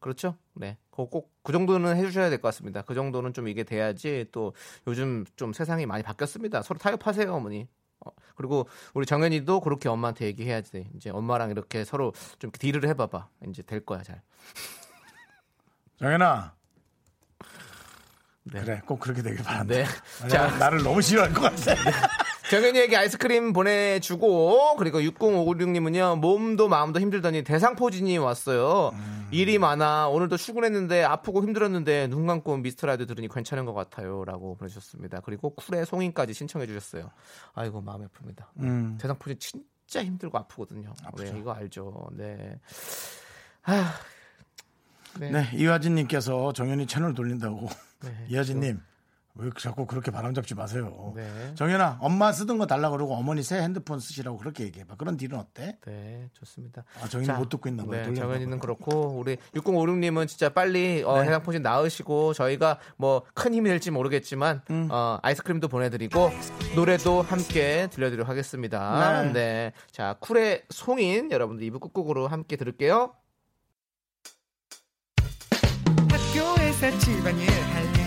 Speaker 2: 그렇죠? 네. 꼭그 정도는 해주셔야 될 것 같습니다. 그 정도는 좀 이게 돼야지 또 요즘 좀 세상이 많이 바뀌었습니다. 서로 타협하세요, 어머니. 어, 그리고 우리 정현이도 그렇게 엄마한테 얘기해야지. 이제 엄마랑 이렇게 서로 좀 딜을 해봐봐. 이제 될 거야, 잘.
Speaker 1: 정현아.
Speaker 2: 네.
Speaker 1: 그래, 꼭 그렇게 되길 바란다.
Speaker 2: 네.
Speaker 1: 자,
Speaker 2: 자,
Speaker 1: 나를 너무 싫어할 것 같아.
Speaker 2: 정현이에게 아이스크림 보내주고 그리고 60596님은요 몸도 마음도 힘들더니 대상포진이 왔어요. 일이 많아 오늘도 출근했는데 아프고 힘들었는데 눈 감고 미스터 라디오 들으니 괜찮은 것 같아요. 라고 보내주셨습니다. 그리고 쿨의 송인까지 신청해 주셨어요. 아이고 마음이 아픕니다.
Speaker 1: 음.
Speaker 2: 대상포진 진짜 힘들고 아프거든요. 네, 이거 알죠? 네. 아, 네.
Speaker 1: 네, 이화진님께서 정현이 채널 돌린다고.
Speaker 2: 네,
Speaker 1: 이화진님, 왜 자꾸 그렇게 바람 잡지 마세요.
Speaker 2: 네.
Speaker 1: 정현아, 엄마 쓰던 거 달라 그러고 어머니 새 핸드폰 쓰시라고 그렇게 얘기해봐. 그런 딜은 어때?
Speaker 2: 네, 좋습니다.
Speaker 1: 아, 정현이 못 듣고 있나 봐요.
Speaker 2: 네, 정현이는. 그렇고 우리 6056님은 진짜 빨리 어,
Speaker 1: 네.
Speaker 2: 해상 포진 나으시고 저희가 뭐 큰 힘이 될지 모르겠지만
Speaker 1: 음.
Speaker 2: 어, 아이스크림도 보내드리고 노래도 함께 들려드리도록 하겠습니다.
Speaker 1: 네.
Speaker 2: 네. 자, 쿨의 송인 여러분들 2부 끝곡으로 함께 들을게요.
Speaker 6: 학교에서 집안일 할일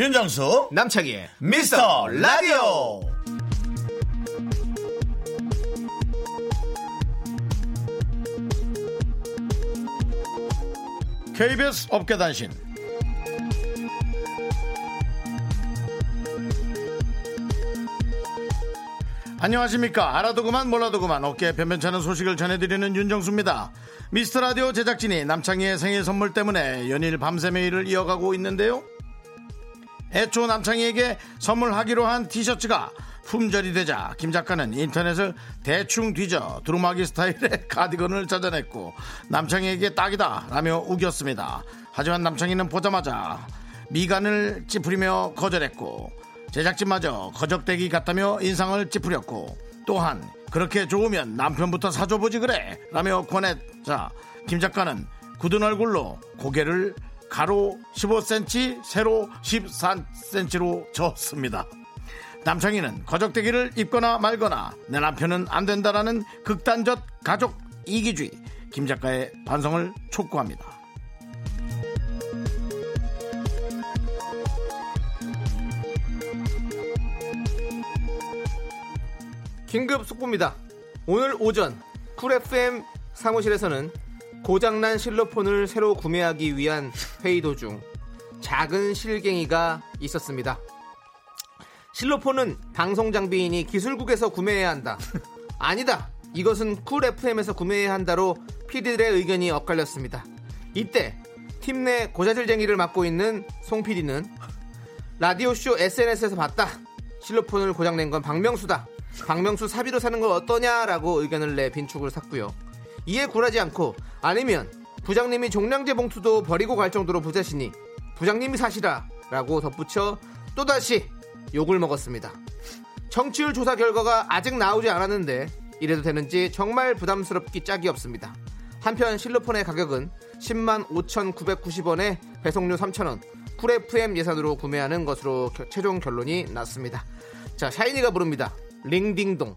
Speaker 1: 윤정수,
Speaker 2: 남창희의
Speaker 1: 미스터 라디오. KBS 업계단신. 안녕하십니까. 알아도 그만 몰라도 그만 어깨에 변변찮은 소식을 전해드리는 윤정수입니다. 미스터 라디오 제작진이 남창희의 생일 선물 때문에 연일 밤새 메일을 이어가고 있는데요 애초 남창희에게 선물하기로 한 티셔츠가 품절이 되자 김 작가는 인터넷을 대충 뒤져 두루마기 스타일의 카디건을 찾아냈고 남창희에게 딱이다 라며 우겼습니다. 하지만 남창희는 보자마자 미간을 찌푸리며 거절했고 제작진마저 거적대기 같다며 인상을 찌푸렸고 또한 그렇게 좋으면 남편부터 사줘보지 그래 라며 권했자 김 작가는 굳은 얼굴로 고개를 가로 15cm, 세로 14cm로 졌습니다. 남창희는 거적대기를 입거나 말거나 내 남편은 안 된다라는 극단적 가족 이기주의 김 작가의 반성을 촉구합니다.
Speaker 2: 긴급 속보입니다. 오늘 오전 쿨 FM 사무실에서는 고장난 실로폰을 새로 구매하기 위한 회의 도중 작은 실갱이가 있었습니다. 실로폰은 방송 장비이니 기술국에서 구매해야 한다. 아니다. 이것은 쿨 FM에서 구매해야 한다로 PD들의 의견이 엇갈렸습니다. 이때 팀 내 고자질쟁이를 맡고 있는 송 PD는 라디오쇼 SNS에서 봤다. 실로폰을 고장낸 건 박명수다. 박명수 사비로 사는 건 어떠냐라고 의견을 내 빈축을 샀고요. 이에 굴하지 않고 아니면 부장님이 종량제 봉투도 버리고 갈 정도로 부자시니 부장님이 사시라 라고 덧붙여 또다시 욕을 먹었습니다. 청취율 조사 결과가 아직 나오지 않았는데 이래도 되는지 정말 부담스럽기 짝이 없습니다. 한편 실로폰의 가격은 10만 5,990원에 배송료 3,000원, 쿨 FM 예산으로 구매하는 것으로 겨- 최종 결론이 났습니다. 자, 샤이니가 부릅니다. 링딩동.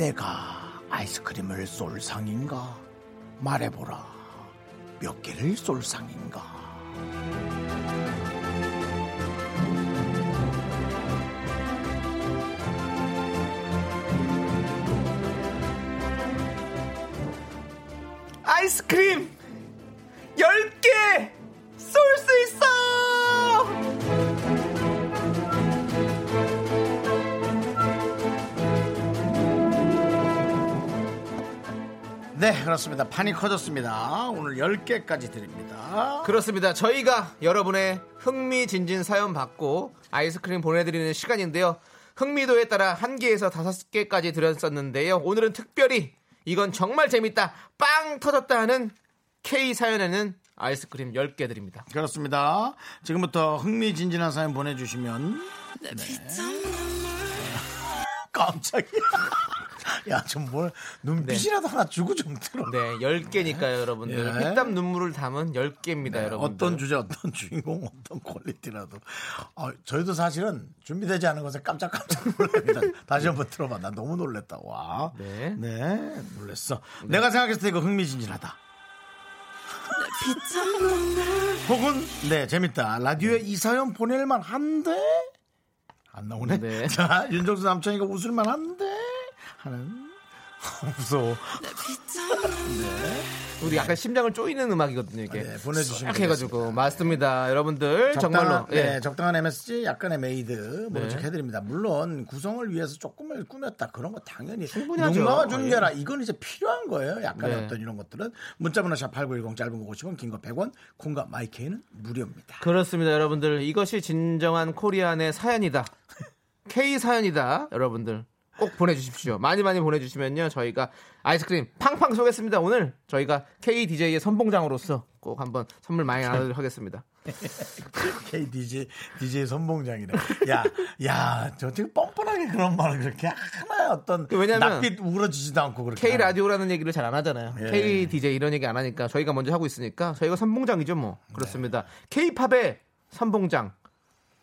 Speaker 1: 내가 아이스크림을 쏠 상인가? 말해보라. 몇 개를 쏠 상인가?
Speaker 2: 아이스크림! 10개
Speaker 1: 네 그렇습니다 판이 커졌습니다 오늘 10개까지 드립니다
Speaker 2: 그렇습니다. 저희가 여러분의 흥미진진 사연 받고 아이스크림 보내드리는 시간인데요. 흥미도에 따라 한 개에서 다섯 개까지 드렸었는데요. 오늘은 특별히 이건 정말 재밌다. 빵 터졌다 하는 K 사연에는 아이스크림 10개 드립니다.
Speaker 1: 그렇습니다 지금부터 흥미진진한 사연 보내주시면 네. 깜짝이야 야 좀 뭘 눈빛이라도 하나 주고 좀 들어
Speaker 2: 네, 10개니까요, 여러분들.
Speaker 1: 예.
Speaker 2: 피땀 눈물을 담은 10개입니다, 여러분들.
Speaker 1: 어떤 주제, 어떤 주인공, 어떤 퀄리티라도. 어, 저희도 사실은 준비되지 않은 것에 깜짝깜짝 놀랍니다. 다시 한번 들어봐. 나 너무 놀랬다. 와.
Speaker 2: 네.
Speaker 1: 네, 놀랬어. 내가 생각했을 때 이거 흥미진진하다. 혹은, 네, 재밌다. 라디오에 이 사연 보낼만 한데? 안 나오네.
Speaker 2: 네.
Speaker 1: 자, 윤정수 남창이가 웃을만 한데? 하는. 무서워.
Speaker 2: 우리 약간 심장을 쪼이는 음악이거든요, 이게.
Speaker 1: 네, 보내주시면
Speaker 2: 싹 해가지고. 맞습니다. 여러분들. 정말로.
Speaker 1: 적당한, 네,
Speaker 2: 예.
Speaker 1: 적당한 MSG, 약간의 메이드 모른
Speaker 2: 네.
Speaker 1: 척 해드립니다. 물론 구성을 위해서 조금을 꾸몄다 그런 거 당연히
Speaker 2: 충분하죠.
Speaker 1: 용마와 준비라 이건 이제 필요한 거예요. 약간의
Speaker 2: 네.
Speaker 1: 어떤 이런 것들은 문자번호 샵 #8910 짧은 거 50원, 긴 거 100원, 콩과 마이케이는 무료입니다.
Speaker 2: 그렇습니다, 여러분들. 이것이 진정한 코리안의 사연이다. K 사연이다, 여러분들. 꼭 보내주십시오. 많이 많이 보내주시면요. 저희가 아이스크림 팡팡 쏘겠습니다. 오늘 저희가 K DJ의 선봉장으로서 꼭 한번 선물 많이 나눠드리도록 하겠습니다.
Speaker 1: K DJ 선봉장이래. 야, 야, 저 지금 뻔뻔하게 그런 말을 그렇게 하나의 어떤
Speaker 2: 왜냐면
Speaker 1: 낯빛 우러지지도 않고 그렇게.
Speaker 2: K. 라디오라는 얘기를 잘 안 하잖아요.
Speaker 1: 예.
Speaker 2: K DJ 이런 얘기 안 하니까 저희가 먼저 하고 있으니까 저희가 선봉장이죠, 뭐. 그렇습니다. K 팝의 선봉장.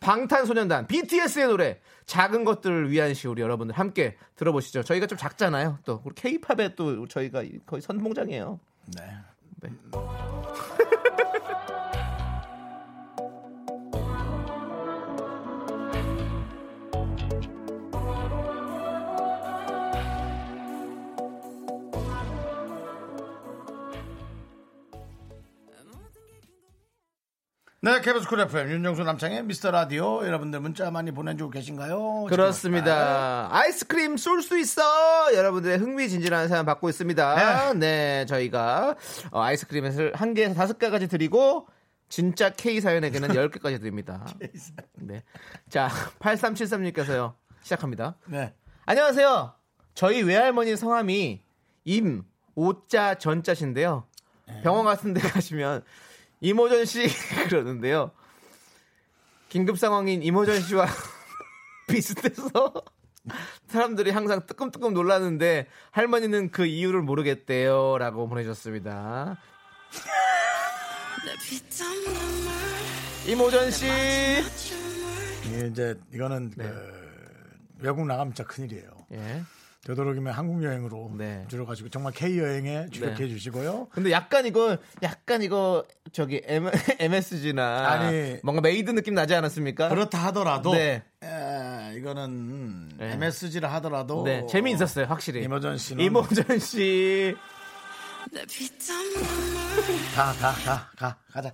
Speaker 2: 방탄소년단 BTS의 노래 작은 것들을 위한 시 우리 여러분들 함께 들어보시죠. 저희가 좀 작잖아요. 또 우리 K-팝의 또 저희가 거의 선봉장이에요.
Speaker 1: 네.
Speaker 2: 네.
Speaker 1: 네, KBS 쿨 FM 윤정수 남창희의 미스터 라디오 여러분들 문자 많이 보내주고 계신가요?
Speaker 2: 그렇습니다. 아이스크림 쏠 수 있어! 여러분들의 흥미진진한 사연 받고 있습니다. 네, 저희가 어, 아이스크림을 한 개에서 다섯 개까지 드리고 진짜 K 사연에게는 10개까지 드립니다. 네. 자, 8373님께서요. 시작합니다.
Speaker 1: 네.
Speaker 2: 안녕하세요. 저희 외할머니 성함이 임, 오자, 전자신데요. 병원 같은 데 가시면 이모전 씨 그러는데요. 긴급 상황인 이모전 씨와 비슷해서 사람들이 항상 뜨끔뜨끔 놀라는데 할머니는 그 이유를 모르겠대요. 라고 보내셨습니다. 이모전 씨.
Speaker 1: 이게 이제 이거는 그 외국 나가면 진짜 큰일이에요.
Speaker 2: 예.
Speaker 1: 되도록이면 한국 여행으로
Speaker 2: 네.
Speaker 1: 들어가시고 정말 K 여행에 주력해
Speaker 2: 네.
Speaker 1: 주시고요.
Speaker 2: 근데 약간 이거 약간 이거 저기 M, MSG나
Speaker 1: 아니.
Speaker 2: 뭔가 made 느낌 나지 않았습니까?
Speaker 1: 그렇다 하더라도
Speaker 2: 네.
Speaker 1: 에, 이거는
Speaker 2: 네.
Speaker 1: MSG를 하더라도
Speaker 2: 네, 재미 있었어요, 확실히.
Speaker 1: 이모전 씨는
Speaker 2: 이모전 씨.
Speaker 1: 가, 가, 가, 가, 가 자.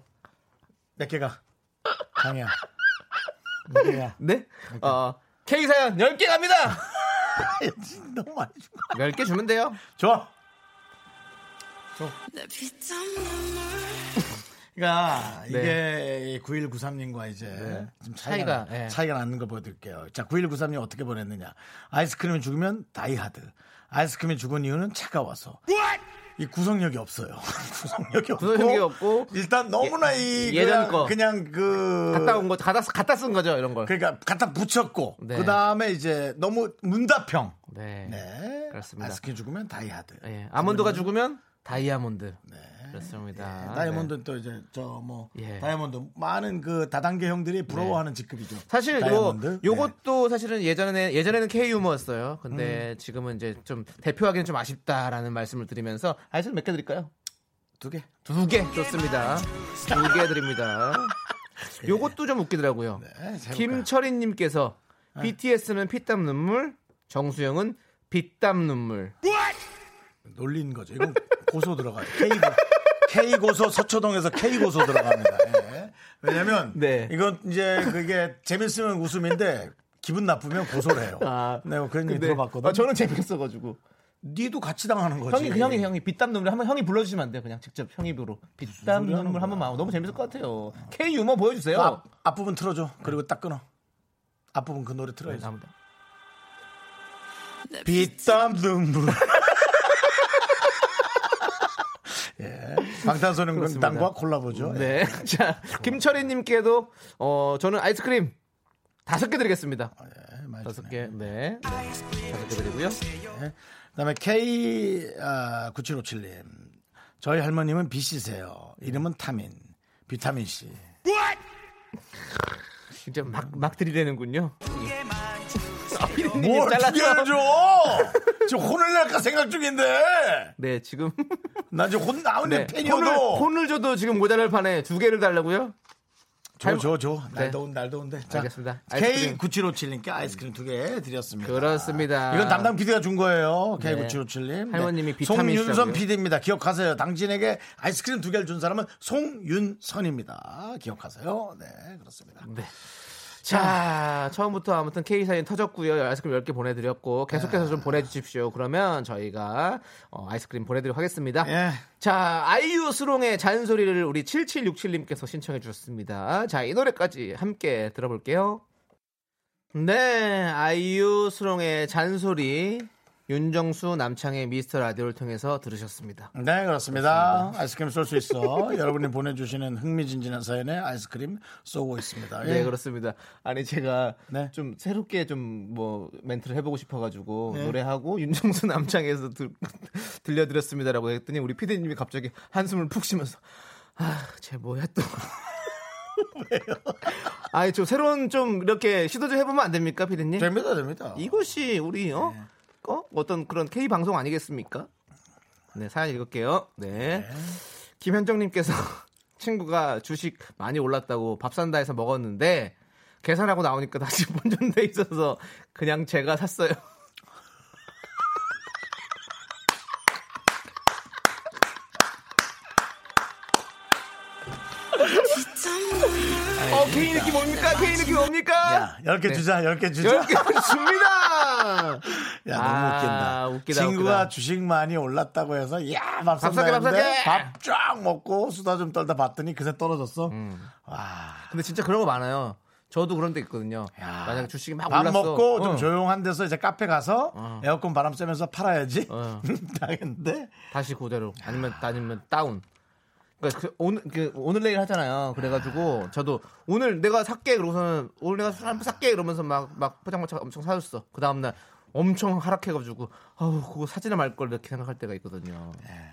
Speaker 1: 몇 개 가? 강이야. 몇 개야?
Speaker 2: 네? 어, K 사연 10개 갑니다.
Speaker 1: 너무 많이 준 거.
Speaker 2: 10개 주면 돼요.
Speaker 1: 좋아.
Speaker 7: 눈물
Speaker 1: 그러니까
Speaker 2: 네.
Speaker 1: 이게 9193님과 이제 좀
Speaker 2: 차이가,
Speaker 1: 차이가
Speaker 2: 예.
Speaker 1: 차이가 나는 거 보여드릴게요. 자, 9193님 어떻게 보냈느냐? 아이스크림이 죽으면 다이하드. 아이스크림이 죽은 이유는 차가워서. 이 구성력이 없어요. 구성력이 없고,
Speaker 2: 구성력이 없고,
Speaker 1: 일단 너무나 이
Speaker 2: 예전
Speaker 1: 그냥,
Speaker 2: 거.
Speaker 1: 그냥 그
Speaker 2: 갖다 온 거, 갖다, 갖다 쓴 거죠, 이런 걸.
Speaker 1: 그러니까 갖다 붙였고
Speaker 2: 네.
Speaker 1: 그 다음에 이제 너무 문다평.
Speaker 2: 네.
Speaker 1: 네.
Speaker 2: 그렇습니다.
Speaker 1: 아이스크림 죽으면 다이하드.
Speaker 2: 예, 아몬드가 죽으면 다이아몬드. 그렇습니다.
Speaker 1: 네. 다이아몬드 또 이제 저뭐
Speaker 2: 예.
Speaker 1: 다이아몬드 많은 그 다단계 형들이 부러워하는 직급이죠.
Speaker 2: 사실 요
Speaker 1: 다이아몬드. 네.
Speaker 2: 요것도 사실은 예전에 예전에는 K 유머였어요. 근데
Speaker 1: 음.
Speaker 2: 지금은 이제 좀 대표하기는 좀 아쉽다라는 말씀을 드리면서 아이스크림 몇개 드릴까요?
Speaker 1: 두 개.
Speaker 2: 두 개 좋습니다. 두 개 드립니다. 요것도 좀 웃기더라고요.
Speaker 1: 네, 재볼까요?
Speaker 2: 김철인 님께서 BTS는 피땀 눈물, 정수영은 빗땀 눈물.
Speaker 1: 놀린 거죠. 이건 고소 들어가요. K 고 K 고소 서초동에서 K 고소 들어갑니다. 예. 왜냐면
Speaker 2: 네.
Speaker 1: 이건 이제 그게 재밌으면 웃음인데 기분 나쁘면 고소를 해요.
Speaker 2: 아,
Speaker 1: 내가 그런 얘기
Speaker 2: 근데
Speaker 1: 들어봤거든.
Speaker 2: 아, 저는 재밌었어가지고.
Speaker 1: 니도 같이 당하는 거지.
Speaker 2: 형이 형이 형이 빗땀 눈물 한번 형이 불러주시면 안 돼요? 그냥 직접 형 입으로 빗땀 눈물 한번. 만 너무 재밌을 것 같아요. K 유머 보여주세요.
Speaker 1: 그 앞, 앞부분 틀어줘. 그리고 딱 끊어. 앞부분 그 노래
Speaker 2: 네,
Speaker 1: 틀어야지.
Speaker 2: 나옵니다.
Speaker 1: 빗땀 눈물. 예. 방탄소년단과 콜라보죠.
Speaker 2: 네. 자, 김철희님께도 어 저는 아이스크림 다섯 개 드리겠습니다.
Speaker 1: 예, 많이
Speaker 2: 다섯
Speaker 1: 주네.
Speaker 2: 개. 네. 다섯 개 드리고요.
Speaker 1: 그다음에 K 아, 9757님. 저희 할머님은 B씨세요. 이름은 타민. 비타민 C.
Speaker 2: 진짜 막, 막 들이대는군요.
Speaker 1: 뭘
Speaker 2: 잘랐어.
Speaker 1: 줘? 지금 혼을 낼까 생각 중인데.
Speaker 2: 네, 지금.
Speaker 1: 나 지금 혼 나오는
Speaker 2: 네.
Speaker 1: 팬이어도.
Speaker 2: 혼을, 혼을 줘도 지금 모자랄 판에 두 개를 달라고요?
Speaker 1: 줘, 줘, 줘. 날
Speaker 2: 네.
Speaker 1: 더운, 날 더운데. 자,
Speaker 2: 알겠습니다. 아이스크림.
Speaker 1: K9757님께 아이스크림 두 개 드렸습니다.
Speaker 2: 그렇습니다.
Speaker 1: 이건 담당 PD가 준 거예요.
Speaker 2: 네.
Speaker 1: K9757님.
Speaker 2: 할머님이 비타민
Speaker 1: 송윤선? PD입니다. 기억하세요. 당신에게 아이스크림 두 개를 준 사람은 송윤선입니다. 기억하세요. 네, 그렇습니다.
Speaker 2: 네. 자, 처음부터 아무튼 K 사인 터졌고요. 아이스크림 10개 보내드렸고 계속해서 좀 보내주십시오. 그러면 저희가 어, 아이스크림 보내드리도록 하겠습니다.
Speaker 1: 예.
Speaker 2: 자, 아이유 수롱의 잔소리를 우리 7767님께서 신청해 주셨습니다. 자, 이 노래까지 함께 들어볼게요. 네, 아이유 수롱의 잔소리 윤정수 남창의 미스터 라디오를 통해서 들으셨습니다.
Speaker 1: 네, 그렇습니다. 아이스크림 쏠 수 있어. 여러분이 보내주시는 흥미진진한 사연에 아이스크림 쏘고 있습니다. 예.
Speaker 2: 네, 그렇습니다. 아니 제가
Speaker 1: 네.
Speaker 2: 좀 새롭게 좀 뭐 멘트를 해보고 싶어가지고
Speaker 1: 네.
Speaker 2: 노래하고 윤정수 남창에서 들, 들려드렸습니다라고 했더니 우리 피디님이 갑자기 한숨을 푹 쉬면서 아쟤 뭐야 또 왜요? 아니 좀 새로운 좀 이렇게 시도 좀 해보면 안 됩니까 피디님?
Speaker 1: 됩니다, 됩니다.
Speaker 2: 이것이 우리 어?
Speaker 1: 네.
Speaker 2: 어? 어떤 그런 K 방송 아니겠습니까? 네 사연 읽을게요. 네. 김현정님께서 친구가 주식 많이 올랐다고 밥 산다 해서 먹었는데 계산하고 나오니까 다시 본전돼 있어서 그냥 제가 샀어요. 어, K 느낌 뭡니까? K 느낌 뭡니까?
Speaker 1: 야, 10개
Speaker 2: 네.
Speaker 1: 주자, 10개 주자.
Speaker 2: 10개 줍니다!
Speaker 1: 야, 너무
Speaker 2: 아,
Speaker 1: 웃긴다.
Speaker 2: 웃기다,
Speaker 1: 친구가
Speaker 2: 웃기다.
Speaker 1: 주식 많이 올랐다고 해서, 야,
Speaker 2: 밥밥
Speaker 1: 산다
Speaker 2: 사게, 밥 사게!
Speaker 1: 했는데 밥 쫙 먹고 수다 좀 떨다 봤더니 그새 떨어졌어.
Speaker 2: 음.
Speaker 1: 와.
Speaker 2: 근데 진짜 그런 거 많아요. 저도 그런 데 있거든요.
Speaker 1: 야.
Speaker 2: 만약에 주식이 막
Speaker 1: 밥
Speaker 2: 올랐어.
Speaker 1: 먹고 좀
Speaker 2: 어.
Speaker 1: 조용한 데서 이제 카페 가서
Speaker 2: 어.
Speaker 1: 에어컨 바람 쐬면서 팔아야지.
Speaker 2: 어.
Speaker 1: 당했는데
Speaker 2: 다시 그대로 아니면 아니면 다운. 그러니까 그 오늘 그 오늘 내일 하잖아요. 그래가지고 저도 오늘 내가 살게 그러고서는 오늘 내가 술 한번 살게 이러면서 막 막 포장마차 엄청 사줬어. 그 다음 날 엄청 하락해가지고 아우 그거 사지나 말 걸 이렇게 생각할 때가 있거든요.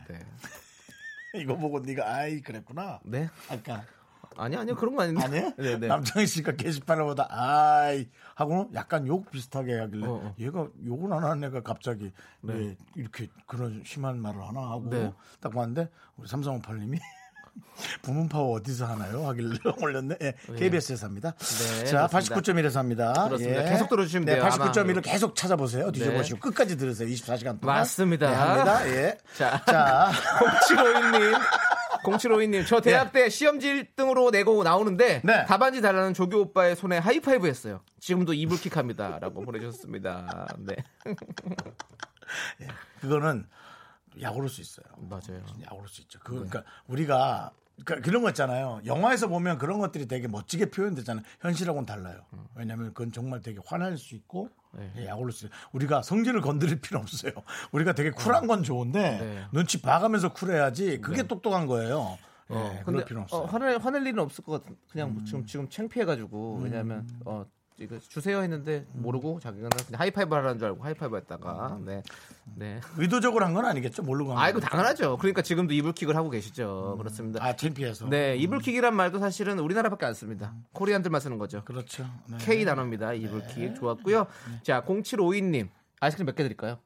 Speaker 2: 네.
Speaker 1: 이거 보고 네가 아이 그랬구나.
Speaker 2: 네.
Speaker 1: 아까
Speaker 2: 아니 아니요 그런 거 아닌데.
Speaker 1: 아니에요?
Speaker 2: 네네.
Speaker 1: 남창희 씨가 게시판을 보다 아이 하고 약간 욕 비슷하게 하길래
Speaker 2: 어, 어.
Speaker 1: 얘가 욕을 안 하는 애가 갑자기 왜 이렇게 그런 심한 말을 하나 하고
Speaker 2: 네.
Speaker 1: 딱 봤는데 우리 삼성오팔님이 부문 파워 어디서 하나요? 하길래 올렸네. 예, KBS에서 합니다.
Speaker 2: 네,
Speaker 1: 자,
Speaker 2: 그렇습니다.
Speaker 1: 89.1에서 합니다.
Speaker 2: 그렇습니다. 계속 들어주시면
Speaker 1: 네,
Speaker 2: 돼요.
Speaker 1: 89.1을
Speaker 2: 아마.
Speaker 1: 계속 찾아보세요. 뒤져보시고 끝까지 들으세요. 24시간 동안.
Speaker 2: 맞습니다.
Speaker 1: 네, 합니다. 예.
Speaker 2: 자.
Speaker 1: 자,
Speaker 2: 0752님 0752님, 저 대학 때 시험지 1등으로 내고 나오는데
Speaker 1: 네.
Speaker 2: 답안지 달라는 조교 오빠의 손에 하이파이브 했어요. 지금도 이불킥합니다. 라고 보내주셨습니다. 네.
Speaker 1: 그거는 약 오를 수 있어요.
Speaker 2: 맞아요.
Speaker 1: 약 오를 수 있죠. 그, 그러니까 우리가 그러니까 그런 거 있잖아요. 영화에서 보면 그런 것들이 되게 멋지게 표현되잖아요. 현실하고는 달라요. 왜냐하면 그건 정말 되게 화날 수 있고
Speaker 2: 네.
Speaker 1: 예, 약 오를 수 있어요. 우리가 성질을 건드릴 필요 없어요. 우리가 되게 쿨한 건 좋은데
Speaker 2: 네.
Speaker 1: 눈치 봐가면서 쿨해야지 그게 똑똑한 거예요. 예,
Speaker 2: 어,
Speaker 1: 그럴
Speaker 2: 근데
Speaker 1: 필요
Speaker 2: 어,
Speaker 1: 없어요.
Speaker 2: 화낼 화낼 일은 없을 것 같은. 그냥 뭐 지금 지금 창피해가지고 왜냐하면 어 이거 주세요 했는데 모르고 자기가 그냥 하이파이브 하라는 줄 알고 하이파이브 했다가 네 네.
Speaker 1: 의도적으로 한 건 아니겠죠? 모르고 한
Speaker 2: 아이고
Speaker 1: 건.
Speaker 2: 당연하죠. 그러니까 지금도 이불킥을 하고 계시죠. 그렇습니다.
Speaker 1: 아, 창피해서.
Speaker 2: 네, 이불킥이란 말도 사실은 우리나라밖에 안 씁니다. 코리안들만 쓰는 거죠.
Speaker 1: 그렇죠. 네.
Speaker 2: K 단어입니다. 이불킥 좋았고요. 자, 0752님 아이스크림 몇 개 드릴까요?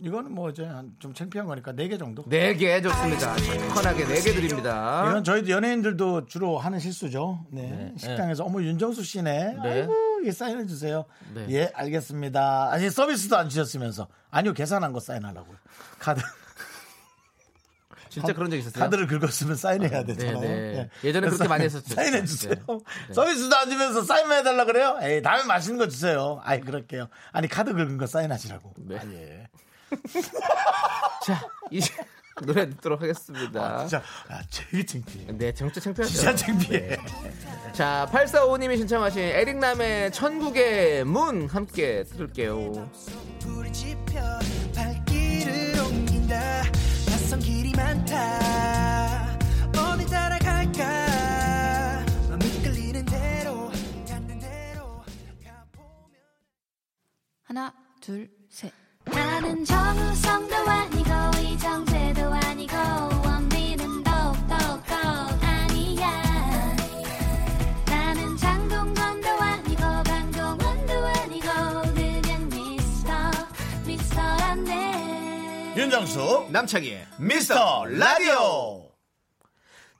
Speaker 1: 이거는 뭐 이제 한좀 창피한 거니까 네 개 정도.
Speaker 2: 네 개 좋습니다. 시원하게 네 개 드립니다.
Speaker 1: 이건 저희 연예인들도 주로 하는 실수죠. 네.
Speaker 2: 네.
Speaker 1: 식당에서 어머 윤정수 씨네.
Speaker 2: 네.
Speaker 1: 아이고 예 사인해 주세요.
Speaker 2: 네.
Speaker 1: 예 알겠습니다. 아니 서비스도 안 주셨으면서 아니요 계산한 거 사인하라고요. 카드
Speaker 2: 진짜 그런 적 있었어요?
Speaker 1: 카드를 긁었으면 사인해야 되잖아요.
Speaker 2: 네, 네.
Speaker 1: 예.
Speaker 2: 예전에 그렇게
Speaker 1: 사인-
Speaker 2: 많이 했었죠.
Speaker 1: 사인해 주세요.
Speaker 2: 네.
Speaker 1: 서비스도 안 주면서 사인만 해달라 그래요? 에이 다음에 맛있는 거 주세요. 아이 그럴게요. 아니 카드 긁은 거 사인하시라고.
Speaker 2: 네.
Speaker 1: 아, 예.
Speaker 2: 자, 이제 노래 듣도록 하겠습니다.
Speaker 1: 아, 진짜 아, 되게 창피해.
Speaker 2: 네, 정치 창피하죠.
Speaker 1: 진짜 창피해.
Speaker 2: 자, 845님이 신청하신 에릭남의 천국의 문 함께 들을게요.
Speaker 6: 불을 지펴 발길을 옮긴다 낯선 길이 많다 어디 따라갈까 맘이 끌리는 대로 닿는 대로 가보면
Speaker 5: 하나, 둘, 셋.
Speaker 7: 나는 정우성도 아니고 이정재도 아니고 원빈은 더욱더 아니야. 나는 장동건도 아니고 강동원도 아니고 그냥 미스터 미스터란데.
Speaker 1: 윤정수
Speaker 2: 남창희의
Speaker 1: 미스터 라디오.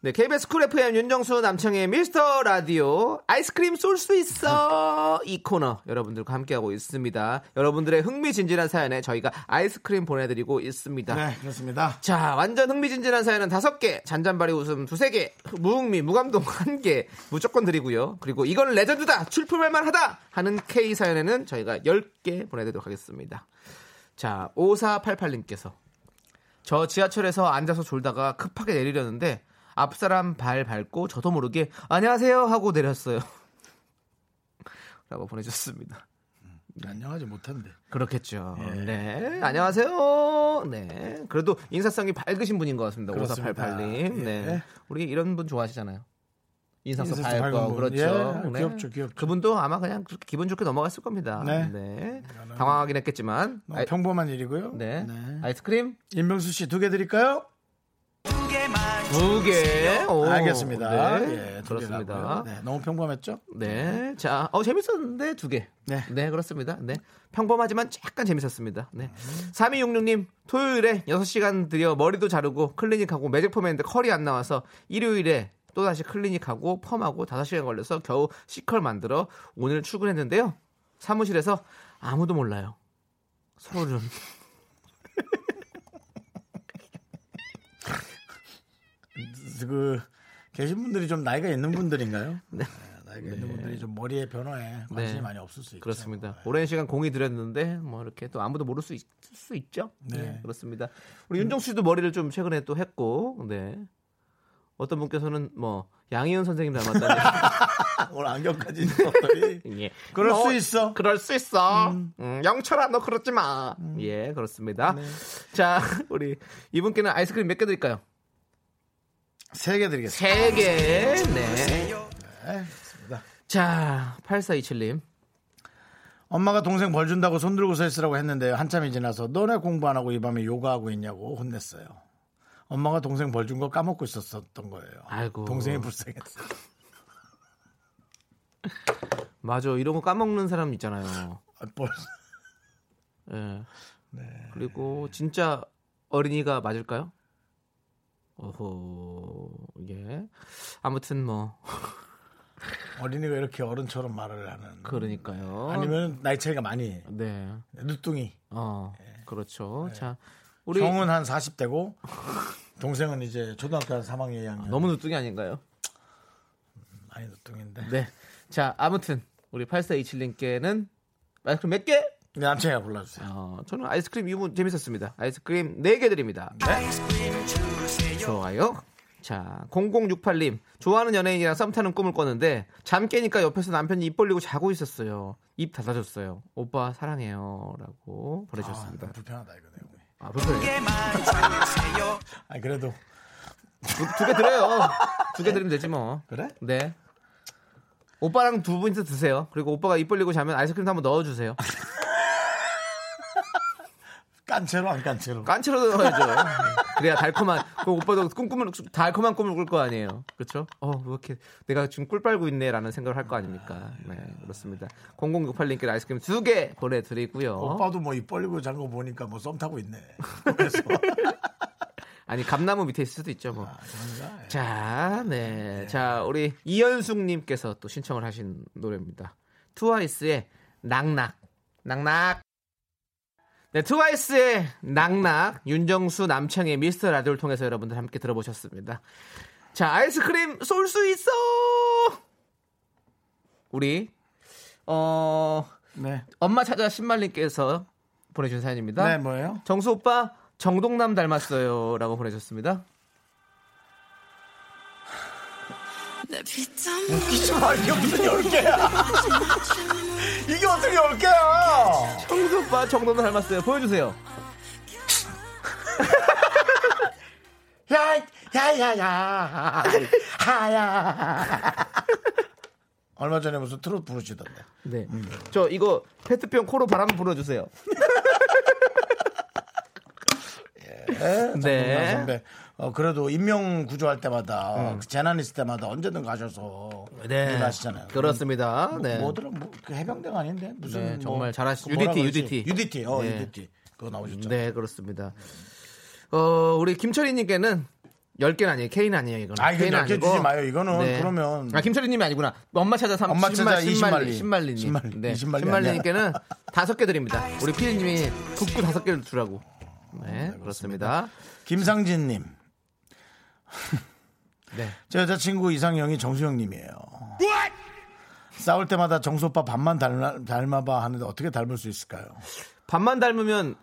Speaker 2: 네, KBS 쿨 FM 윤정수 남창희 미스터 라디오 아이스크림 쏠 수 있어 이 코너 여러분들과 함께하고 있습니다. 여러분들의 흥미진진한 사연에 저희가 아이스크림 보내드리고 있습니다.
Speaker 1: 네 그렇습니다.
Speaker 2: 자, 완전 흥미진진한 사연은 다섯 개, 잔잔바리 웃음 두세 개, 무흥미, 무감동 한 개, 무조건 드리고요. 그리고 이건 레전드다, 출품할 만 하다 하는 K 사연에는 저희가 열 개 보내드리도록 하겠습니다. 자, 5488님께서 저 지하철에서 앉아서 졸다가 급하게 내리려는데 앞사람 발 밟고 저도 모르게 안녕하세요 하고 내렸어요. 라고 보내주셨습니다.
Speaker 1: 안녕하지 못한데.
Speaker 2: 그렇겠죠. 네. 안녕하세요. 네. 그래도 인사성이 밝으신 분인 것 같습니다. 5488님. 네.
Speaker 1: 예.
Speaker 2: 우리 이런 분 좋아하시잖아요. 인사성 밝고. 그렇죠.
Speaker 1: 예, 귀엽죠, 귀엽죠.
Speaker 2: 그분도 아마 그냥 그렇게 기분 좋게 넘어갔을 겁니다.
Speaker 1: 네.
Speaker 2: 네. 당황하긴 했겠지만.
Speaker 1: 평범한 일이고요.
Speaker 2: 네. 아이스크림
Speaker 1: 임명수 씨 두 개 드릴까요?
Speaker 6: 두 개.
Speaker 2: 오,
Speaker 1: 알겠습니다.
Speaker 2: 네.
Speaker 1: 예,
Speaker 2: 그렇습니다.
Speaker 1: 네, 너무 평범했죠?
Speaker 2: 네. 자, 어, 재밌었는데 두 개.
Speaker 1: 네.
Speaker 2: 네, 그렇습니다. 네. 평범하지만 약간 재밌었습니다. 네. 3266님, 토요일에 6시간 들여 머리도 자르고 클리닉하고 매직폼 했는데 컬이 안 나와서 일요일에 또다시 클리닉하고 펌하고 5시간 걸려서 겨우 C컬 만들어 오늘 출근했는데요. 사무실에서 아무도 몰라요. 소름.
Speaker 1: 그 계신 분들이 좀 나이가 있는 분들인가요? 네. 나이가 있는 분들이 좀 머리의 변화에 관심이
Speaker 2: 네.
Speaker 1: 많이 없을 수 있죠.
Speaker 2: 그렇습니다. 오랜 시간 공이 들였는데 뭐 이렇게 또 아무도 모를 수, 있, 수 있죠. 네.
Speaker 1: 네.
Speaker 2: 그렇습니다. 우리 윤정수 씨도 머리를 좀 최근에 또 했고, 네. 어떤 분께서는 뭐 양희은 선생님 닮았다니.
Speaker 1: 오늘 안경까지
Speaker 2: 예.
Speaker 1: 그럴
Speaker 2: 뭐,
Speaker 1: 수 있어.
Speaker 2: 그럴 수 있어. 음, 영철아 너 그러지 마. 예, 그렇습니다. 자, 우리 이분께는 아이스크림 몇 개 드릴까요?
Speaker 1: 세 개 드리겠습니다.
Speaker 2: 세 개. 네.
Speaker 1: 네, 좋습니다.
Speaker 2: 자, 8427님.
Speaker 1: 엄마가 동생 벌 준다고 손 들고 서 있으라고 했는데 한참이 지나서 너네 공부 안 하고 이 밤에 요가하고 있냐고 혼냈어요. 엄마가 동생 벌 준 거 까먹고 있었던 거예요.
Speaker 2: 아이고.
Speaker 1: 동생이 불쌍했어요.
Speaker 2: 맞아. 이런 거 까먹는 사람 있잖아요.
Speaker 1: 아, 벌-
Speaker 2: 예.
Speaker 1: 네.
Speaker 2: 그리고 진짜 어린이가 맞을까요? 오호, 예. 아무튼 뭐,
Speaker 1: 어린이가 이렇게 어른처럼 말을 하는.
Speaker 2: 그러니까요.
Speaker 1: 아니면 나이 차이가 많이
Speaker 2: 네.
Speaker 1: 늦둥이.
Speaker 2: 어,
Speaker 1: 네.
Speaker 2: 그렇죠. 자, 우리
Speaker 1: 형은 한 40대고 동생은 이제 초등학교 한 3학년 2학년.
Speaker 2: 너무 늦둥이 아닌가요?
Speaker 1: 많이 늦둥인데.
Speaker 2: 네. 자, 아무튼 우리 8427님께는 아이스크림 몇 개?
Speaker 1: 네, 남친이가 골라주세요.
Speaker 2: 어, 저는 아이스크림 이분 재밌었습니다. 아이스크림 4개 드립니다. 네. 좋아요. 자, 0068님. 좋아하는 연예인이랑 썸 타는 꿈을 꿨는데 잠 깨니까 옆에서 남편이 입 벌리고 자고 있었어요. 입 닫아줬어요. 오빠 사랑해요. 라고 보내주셨습니다.
Speaker 1: 아, 불편하다 이거 내용이.
Speaker 2: 아, 불편해요.
Speaker 1: 아니 그래도
Speaker 2: 두 개 드려요. 두 개 드리면 되지 뭐.
Speaker 1: 그래?
Speaker 2: 네. 오빠랑 두 분이서 드세요. 그리고 오빠가 입 벌리고 자면 아이스크림도 한번 넣어주세요.
Speaker 1: 깐채로 안 깐채로.
Speaker 2: 깐치로 넣어야죠. 그래야 달콤한, 그 오빠도 꿈꾸면, 달콤한 꿈을 꿀 거 아니에요. 그렇죠? 어, 왜 이렇게 내가 지금 꿀 빨고 있네라는 생각을 할 거 아닙니까? 네, 그렇습니다. 0068님께 아이스크림 두 개 보내드리고요.
Speaker 1: 오빠도 뭐 입 벌리고 잔거 보니까 뭐 썸 타고 있네. 그래서
Speaker 2: 아니, 감나무 밑에 있을 수도 있죠, 뭐.
Speaker 1: 그런가? 예.
Speaker 2: 자, 네. 자, 우리 이현숙님께서 또 신청을 하신 노래입니다. 트와이스의 낙낙. 낙낙. 네, 트와이스의 낙낙. 윤정수 남창의 미스터 라디오를 통해서 여러분들 함께 들어보셨습니다. 자, 아이스크림 쏠 수 있어! 우리, 어,
Speaker 1: 네.
Speaker 2: 엄마 찾아 신말님께서 보내준 사연입니다.
Speaker 1: 네 뭐예요?
Speaker 2: 정수 오빠 정동남 닮았어요 라고 보내셨습니다.
Speaker 1: 웃기지 마 이게 무슨 열 개야? 어떻게?
Speaker 2: 정수 오빠 정동남 닮았어요. 보여주세요.
Speaker 1: 야, 야, 야, 야, 하야. 얼마 전에 무슨 트로트 부르시던데.
Speaker 2: 네. 저 이거 페트병 코로 바람 불어주세요.
Speaker 1: 네.
Speaker 2: 네.
Speaker 1: 선배. 어, 그래도 인명 구조할 때마다 그 재난 있을 때마다 언제든 가셔서
Speaker 2: 네.
Speaker 1: 일하시잖아요.
Speaker 2: 그렇습니다.
Speaker 1: 뭐,
Speaker 2: 네.
Speaker 1: 뭐더라 뭐, 그 해병대가 아닌데 무슨
Speaker 2: 네,
Speaker 1: 뭐,
Speaker 2: 정말 잘하시-
Speaker 1: 그
Speaker 2: UDT? UDT.
Speaker 1: UDT, 어
Speaker 2: 네.
Speaker 1: UDT 그거 나오셨죠.
Speaker 2: 네, 그렇습니다. 어, 우리 김철희님께는 10개는 아니에요. K는 아니에요, 이거는.
Speaker 1: 아, 이건
Speaker 2: K는
Speaker 1: 10개
Speaker 2: 아니고.
Speaker 1: 주지 마요. 이거는 그러면-
Speaker 2: 아, 김철희님이 아니구나. 엄마 찾아 삼,
Speaker 1: 엄마 찾아
Speaker 2: 신말,
Speaker 1: 이신말리.
Speaker 2: 신말리님.
Speaker 1: 신말리.
Speaker 2: 네.
Speaker 1: 이신말리
Speaker 2: 신말리님께는 다섯 개 드립니다. 우리 피디님이 북구 다섯 개를 주라고. 네, 그렇습니다.
Speaker 1: 김상진님,
Speaker 2: 네.
Speaker 1: 제 여자친구 이상형이 정수영님이에요. 싸울 때마다 정수 오빠 반만 닮아, 닮아봐 하는데 어떻게 닮을 수 있을까요?
Speaker 2: 반만 닮으면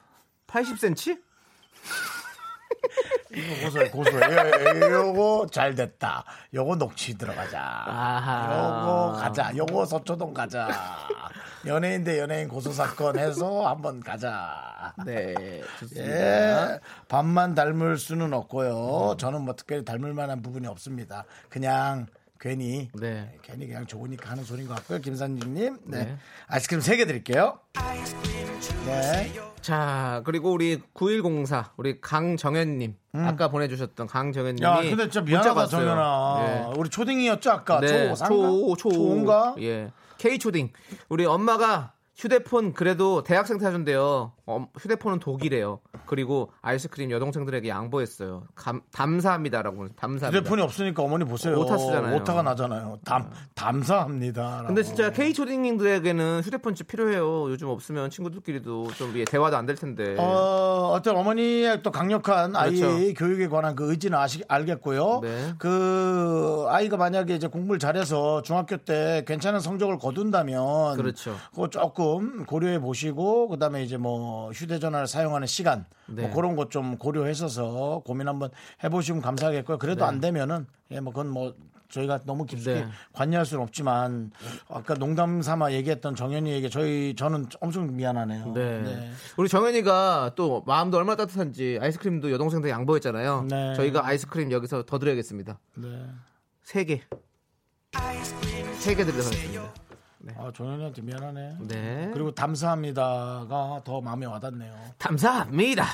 Speaker 2: 80cm?
Speaker 1: 이거 고소해, 고소해. 요거 잘 됐다. 요거 녹취 들어가자.
Speaker 2: 아하.
Speaker 1: 요거 가자. 요거 서초동 가자. 연예인 대 연예인 고소 사건 해서 한번 가자.
Speaker 2: 네, 좋습니다.
Speaker 1: 예, 반만 닮을 수는 없고요. 저는 뭐 특별히 닮을 만한 부분이 없습니다. 그냥 괜히
Speaker 2: 네.
Speaker 1: 괜히 그냥 좋으니까 하는 소리인 것 같고요. 김산진님, 네.
Speaker 2: 네.
Speaker 1: 아이스크림 3개 드릴게요. 네.
Speaker 2: 자, 그리고 우리 9104, 우리 강정현님. 아까 보내주셨던 강정현님이.
Speaker 1: 음. 야, 근데 진짜 미안하다. 정연아.
Speaker 2: 예.
Speaker 1: 우리 초딩이었죠, 아까?
Speaker 2: 네?
Speaker 1: 초,
Speaker 2: 초,
Speaker 1: 초인가?
Speaker 2: 예. K초딩. 우리 엄마가 휴대폰 그래도 대학생 사준대요. 어, 휴대폰은 독이래요. 그리고 아이스크림 여동생들에게 양보했어요. 감, 감사합니다라고. 감사합니다.
Speaker 1: 휴대폰이 없으니까 어머니 보세요.
Speaker 2: 오타 쓰잖아요.
Speaker 1: 오타가 나잖아요. 담, 감사합니다.
Speaker 2: 근데 진짜 K초딩님들에게는 휴대폰 좀 필요해요. 요즘 없으면 친구들끼리도 좀 예, 대화도 안 될 텐데.
Speaker 1: 어, 어떤 어머니의 또 강력한 아이의
Speaker 2: 그렇죠.
Speaker 1: 교육에 관한 그 의지는 아시, 알겠고요.
Speaker 2: 네.
Speaker 1: 그 아이가 만약에 이제 공부를 잘해서 중학교 때 괜찮은 성적을 거둔다면
Speaker 2: 그렇죠.
Speaker 1: 그거 조금 고려해 보시고 그다음에 이제 뭐 휴대전화를 사용하는 시간
Speaker 2: 네.
Speaker 1: 뭐 그런 것 좀 고려해서서 고민 한번 해보시면 감사하겠고요. 그래도 안 되면은 예, 뭐 그건 뭐 저희가 너무 깊숙이
Speaker 2: 네.
Speaker 1: 관여할 수는 없지만 아까 농담 삼아 얘기했던 정현이에게 저희 저는 엄청 미안하네요.
Speaker 2: 네.
Speaker 1: 네.
Speaker 2: 우리 정현이가 또 마음도 얼마나 따뜻한지 아이스크림도 여동생들 양보했잖아요.
Speaker 1: 네.
Speaker 2: 저희가 아이스크림 여기서 더 드려야겠습니다.
Speaker 1: 네.
Speaker 2: 세 개. 세 개 드리도록 하겠습니다.
Speaker 1: 아, 정현이한테 미안하네.
Speaker 2: 네.
Speaker 1: 그리고 감사합니다가 더 마음에 와닿네요.
Speaker 2: 감사합니다.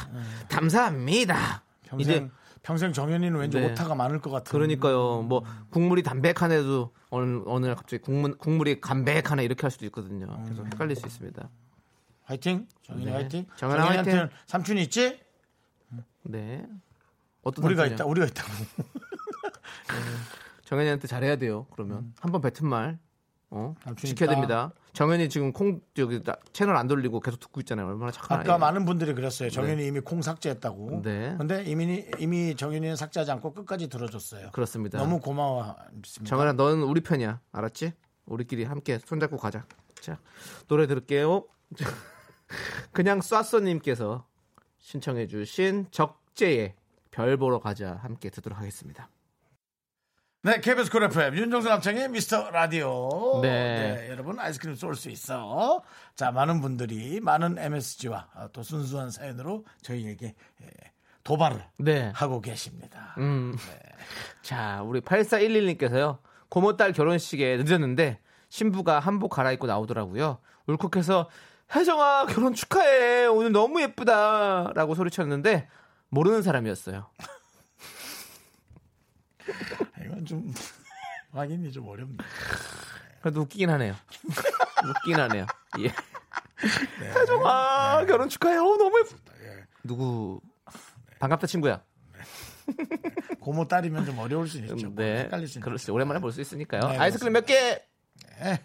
Speaker 2: 감사합니다.
Speaker 1: 평생
Speaker 2: 이제
Speaker 1: 평생 정현이는 왠지
Speaker 2: 네.
Speaker 1: 오타가 많을 것 같은.
Speaker 2: 그러니까요. 뭐 국물이 담백한 애도 어느 어느 날 갑자기 국물 국물이 담백하네 이렇게 할 수도 있거든요. 그래서 헷갈릴 수 있습니다.
Speaker 1: 화이팅. 정현이
Speaker 2: 네.
Speaker 1: 화이팅.
Speaker 2: 정현아
Speaker 1: 정현이한테는
Speaker 2: 화이팅.
Speaker 1: 삼촌이 있지?
Speaker 2: 네. 어떤
Speaker 1: 우리가? 있다. 우리가 있다고.
Speaker 2: 정현이한테 잘해야 돼요. 그러면 한번 뱉은 말 어?
Speaker 1: 삼촌
Speaker 2: 지켜야
Speaker 1: 있다.
Speaker 2: 됩니다. 정현이 지금 콩 여기 나- 채널 안 돌리고 계속 듣고 있잖아요. 얼마나 착한
Speaker 1: 아까
Speaker 2: 아이예요.
Speaker 1: 많은 분들이 그랬어요. 정현이 이미 콩 삭제했다고.
Speaker 2: 네.
Speaker 1: 근데 이미 이미 정현이는 삭제하지 않고 끝까지 들어줬어요.
Speaker 2: 그렇습니다.
Speaker 1: 너무 고마워합니다.
Speaker 2: 정현아, 너는 우리 편이야. 알았지? 우리끼리 함께 손잡고 가자. 자, 노래 들을게요. 그냥 쏴쏘님께서 신청해주신 적재의 별 보러 가자 함께 듣도록 하겠습니다.
Speaker 1: 네, KBS 쿨 FM 윤정수 남창희 미스터 라디오.
Speaker 2: 네.
Speaker 1: 여러분 아이스크림 쏠 수 있어. 자, 많은 분들이 많은 MSG와 또 순수한 사연으로 저희에게 예, 도발을
Speaker 2: 네.
Speaker 1: 하고 계십니다.
Speaker 2: 음. 자, 우리 8411님께서요. 고모 딸 결혼식에 늦었는데 신부가 한복 갈아입고 나오더라고요. 울컥해서 혜정아 결혼 축하해. 오늘 너무 예쁘다라고 소리쳤는데 모르는 사람이었어요.
Speaker 1: 이건 좀 확인이 좀 어렵네.
Speaker 2: 그래도 웃기긴 하네요. 웃긴 하네요. 예. 혜정아 결혼 축하해. 어, 너무 예쁘다. 누구 반갑다 친구야.
Speaker 1: 고모 딸이면 좀 어려울 수 있죠.
Speaker 2: 네.
Speaker 1: 헷갈릴 수 있죠.
Speaker 2: 그렇지. 오랜만에 볼 수 있으니까요.
Speaker 1: 네,
Speaker 2: 아이스크림 몇 개?
Speaker 1: 네.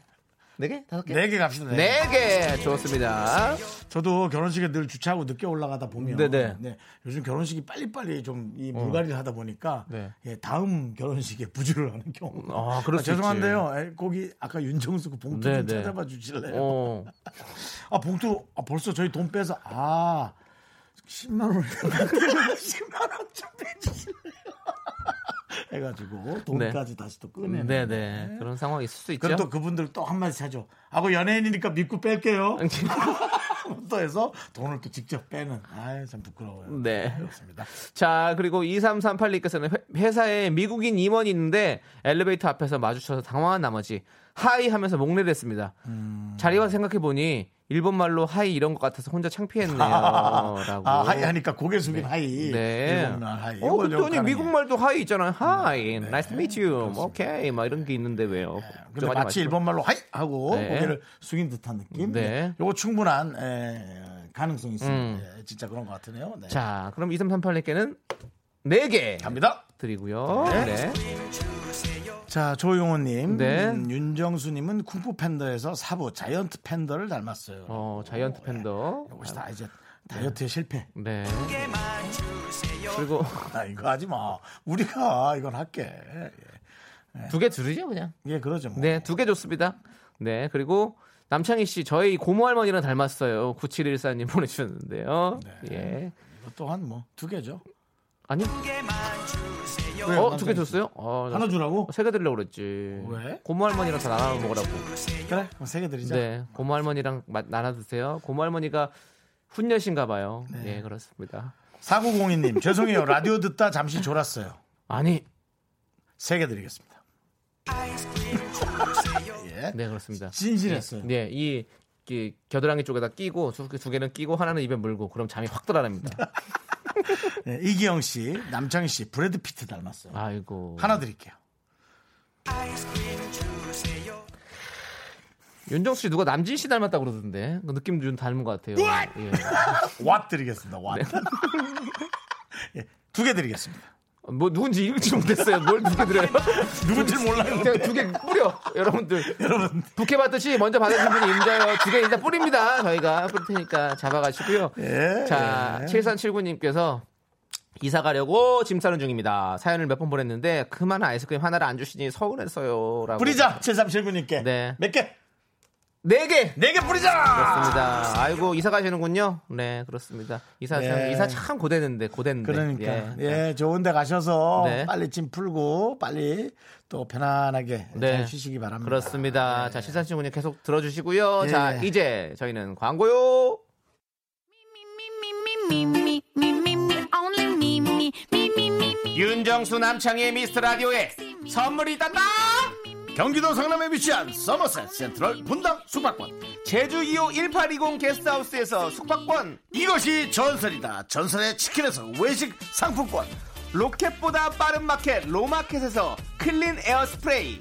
Speaker 2: 네 개? 다섯 개?
Speaker 1: 네 개 갑시다. 네.
Speaker 2: 네 개. 좋습니다.
Speaker 1: 저도 결혼식에 늘 주차하고 늦게 올라가다 보면
Speaker 2: 네네.
Speaker 1: 네, 요즘 결혼식이 빨리빨리 좀 이 물갈이를 하다 보니까
Speaker 2: 네.
Speaker 1: 예, 다음 결혼식에 부주를 하는 경우.
Speaker 2: 아, 그럴 수
Speaker 1: 죄송한데요. 에, 거기 아까 윤정수 그 봉투 좀
Speaker 2: 네네.
Speaker 1: 찾아봐 주실래요?
Speaker 2: 어.
Speaker 1: 아 봉투 아, 벌써 저희 돈 빼서 아 10만 원 10만 원좀 빼주실래요? 해가지고 돈까지 다시 또 꺼내.
Speaker 2: 네, 네. 그런 상황이 있을 수 있죠.
Speaker 1: 그럼 또 그분들 또 한마디 하죠. 하고 연예인이니까 믿고 뺄게요. 또 해서 돈을 또 직접 빼는. 아유, 참 부끄러워요.
Speaker 2: 네.
Speaker 1: 그렇습니다.
Speaker 2: 자, 그리고 2338님께서는 회사에 미국인 임원이 있는데 엘리베이터 앞에서 마주쳐서 당황한 나머지 hi 하면서 목례를 했습니다.
Speaker 1: 음.
Speaker 2: 자리 와서 생각해 보니 일본 말로 はい 이런 것 같아서 혼자 창피했네요. 라고.
Speaker 1: 아, hi 하니까 고개 숙인 はい.
Speaker 2: 네.
Speaker 1: 일본말 はい.
Speaker 2: 어, 그랬더니
Speaker 1: 영가는
Speaker 2: 미국 말도 hi 있잖아요. hi, nice to meet you. 뭐, 오케이. 막 이런 게 있는데 왜요?
Speaker 1: 근데
Speaker 2: 걱정하지
Speaker 1: 마치
Speaker 2: 마시고.
Speaker 1: 일본 말로 はい 하고
Speaker 2: 네.
Speaker 1: 고개를 숙인 듯한 느낌.
Speaker 2: 네.
Speaker 1: 네. 요거 충분한 에, 가능성이 있습니다.
Speaker 2: 음.
Speaker 1: 예, 진짜 그런 것 같으네요. 네.
Speaker 2: 자, 그럼 2338님께는 4개
Speaker 1: 갑니다.
Speaker 2: 드리고요. 네.
Speaker 1: 자, 조용호님.
Speaker 2: 네.
Speaker 1: 음, 윤정수님은 쿵푸 팬더에서 사부 giant 팬더를 닮았어요.
Speaker 2: 어, giant 팬더.
Speaker 1: 이것이 다 이제 다이어트의 실패.
Speaker 2: 네. 그리고
Speaker 1: 나 이거 하지 마. 우리가 이건 할게.
Speaker 2: 두개 들으죠, 그냥.
Speaker 1: 예, 그러죠. 뭐.
Speaker 2: 네, 두 개 좋습니다. 네, 그리고 남창희 씨, 저희 고모 할머니랑 닮았어요. 9714님 보내주셨는데요. 예.
Speaker 1: 이거 또한 뭐 두 개죠.
Speaker 2: 아니,
Speaker 1: 왜요?
Speaker 2: 어, 두 개 줬어요? 어,
Speaker 1: 하나 주라고?
Speaker 2: 세개 드리려고 그랬지.
Speaker 1: 왜?
Speaker 2: 고모 할머니랑 다 나눠 먹으라고.
Speaker 1: 그래, 그럼 세개 드리자.
Speaker 2: 네, 고모 할머니랑 마- 나눠 드세요. 고모 할머니가 훈녀신가 봐요.
Speaker 1: 네.
Speaker 2: 예, 그렇습니다.
Speaker 1: 4902님, 죄송해요. 라디오 듣다 잠시 졸았어요.
Speaker 2: 아니,
Speaker 1: 세 개 드리겠습니다. 예.
Speaker 2: 네, 그렇습니다.
Speaker 1: 진실했어요.
Speaker 2: 네, 이, 이 겨드랑이 쪽에다 끼고 두, 두 개는 끼고 하나는 입에 물고 그럼 잠이 확 들어납니다.
Speaker 1: 네, 이기영 씨, 남창희 씨, 브래드 피트 닮았어요.
Speaker 2: 아이고.
Speaker 1: 하나 드릴게요.
Speaker 2: 윤정수 씨 누가 남진 씨 닮았다 고 그러던데 그 느낌 좀 닮은 것 같아요. 예.
Speaker 1: 왓 드리겠습니다. 왓. 예, 두개 드리겠습니다.
Speaker 2: 뭐 누군지 읽지 못했어요. 뭘두개 드려요?
Speaker 1: 누군지 몰라요.
Speaker 2: 그냥 두개 뿌려 여러분들. 여러분 부케 받듯이 먼저 받으신 분이 임자요. 두 개 일단 뿌립니다. 저희가 뿌릴 테니까 잡아가시고요.
Speaker 1: 예,
Speaker 2: 자
Speaker 1: 예.
Speaker 2: 7379님께서 이사 가려고 짐 싸는 중입니다. 사연을 몇 번 보냈는데 그만 아이스크림 하나를 안 주시니 서운했어요 라고.
Speaker 1: 뿌리자, 7379님께.
Speaker 2: 네.
Speaker 1: 몇 개?
Speaker 2: 네 개.
Speaker 1: 네 개 뿌리자!
Speaker 2: 그렇습니다. 아이고 이사 가시는군요. 네 그렇습니다. 이사 참
Speaker 1: 예.
Speaker 2: 이사 참 고되는데 고됐는데.
Speaker 1: 그러니까 예, 좋은 데 가셔서
Speaker 2: 네.
Speaker 1: 빨리 짐 풀고 빨리 또 편안하게
Speaker 2: 네.
Speaker 1: 잘 쉬시기 바랍니다.
Speaker 2: 그렇습니다. 자 시선 친구님 계속 들어주시고요.
Speaker 1: 예.
Speaker 2: 자 이제 저희는 광고요. 윤정수 남창의 미스터 라디오에 선물이 있단다.
Speaker 1: 경기도 성남에 위치한 서머셋 센트럴 분당 숙박권.
Speaker 2: 제주 2호 1820 게스트하우스에서 숙박권.
Speaker 1: 이것이 전설이다. 전설의 치킨에서 외식 상품권.
Speaker 2: 로켓보다 빠른 마켓 로마켓에서 clean air 스프레이.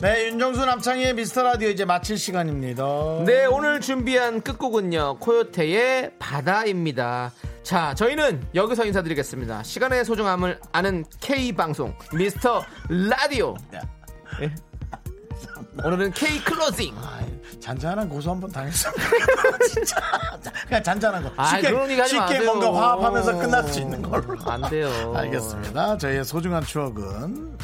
Speaker 1: 네 윤정수 남창희의 미스터 라디오 이제 마칠 시간입니다.
Speaker 2: 네 오늘 준비한 끝곡은요 코요테의 바다입니다. 자 저희는 여기서 인사드리겠습니다. 시간의 소중함을 아는 K방송 미스터 라디오. 예? 오늘은 K 클로징
Speaker 1: 아이, 잔잔한 고소 한번 당했어. 진짜. 그냥 잔잔한 거. 쉽게,
Speaker 2: 그런 얘기 하지
Speaker 1: 쉽게. 뭔가 화합하면서 끝날 수 있는 걸로.
Speaker 2: 안 돼요.
Speaker 1: 알겠습니다. 저희의 소중한 추억은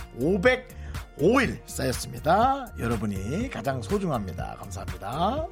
Speaker 1: 505일 쌓였습니다. 여러분이 가장 소중합니다.
Speaker 6: 감사합니다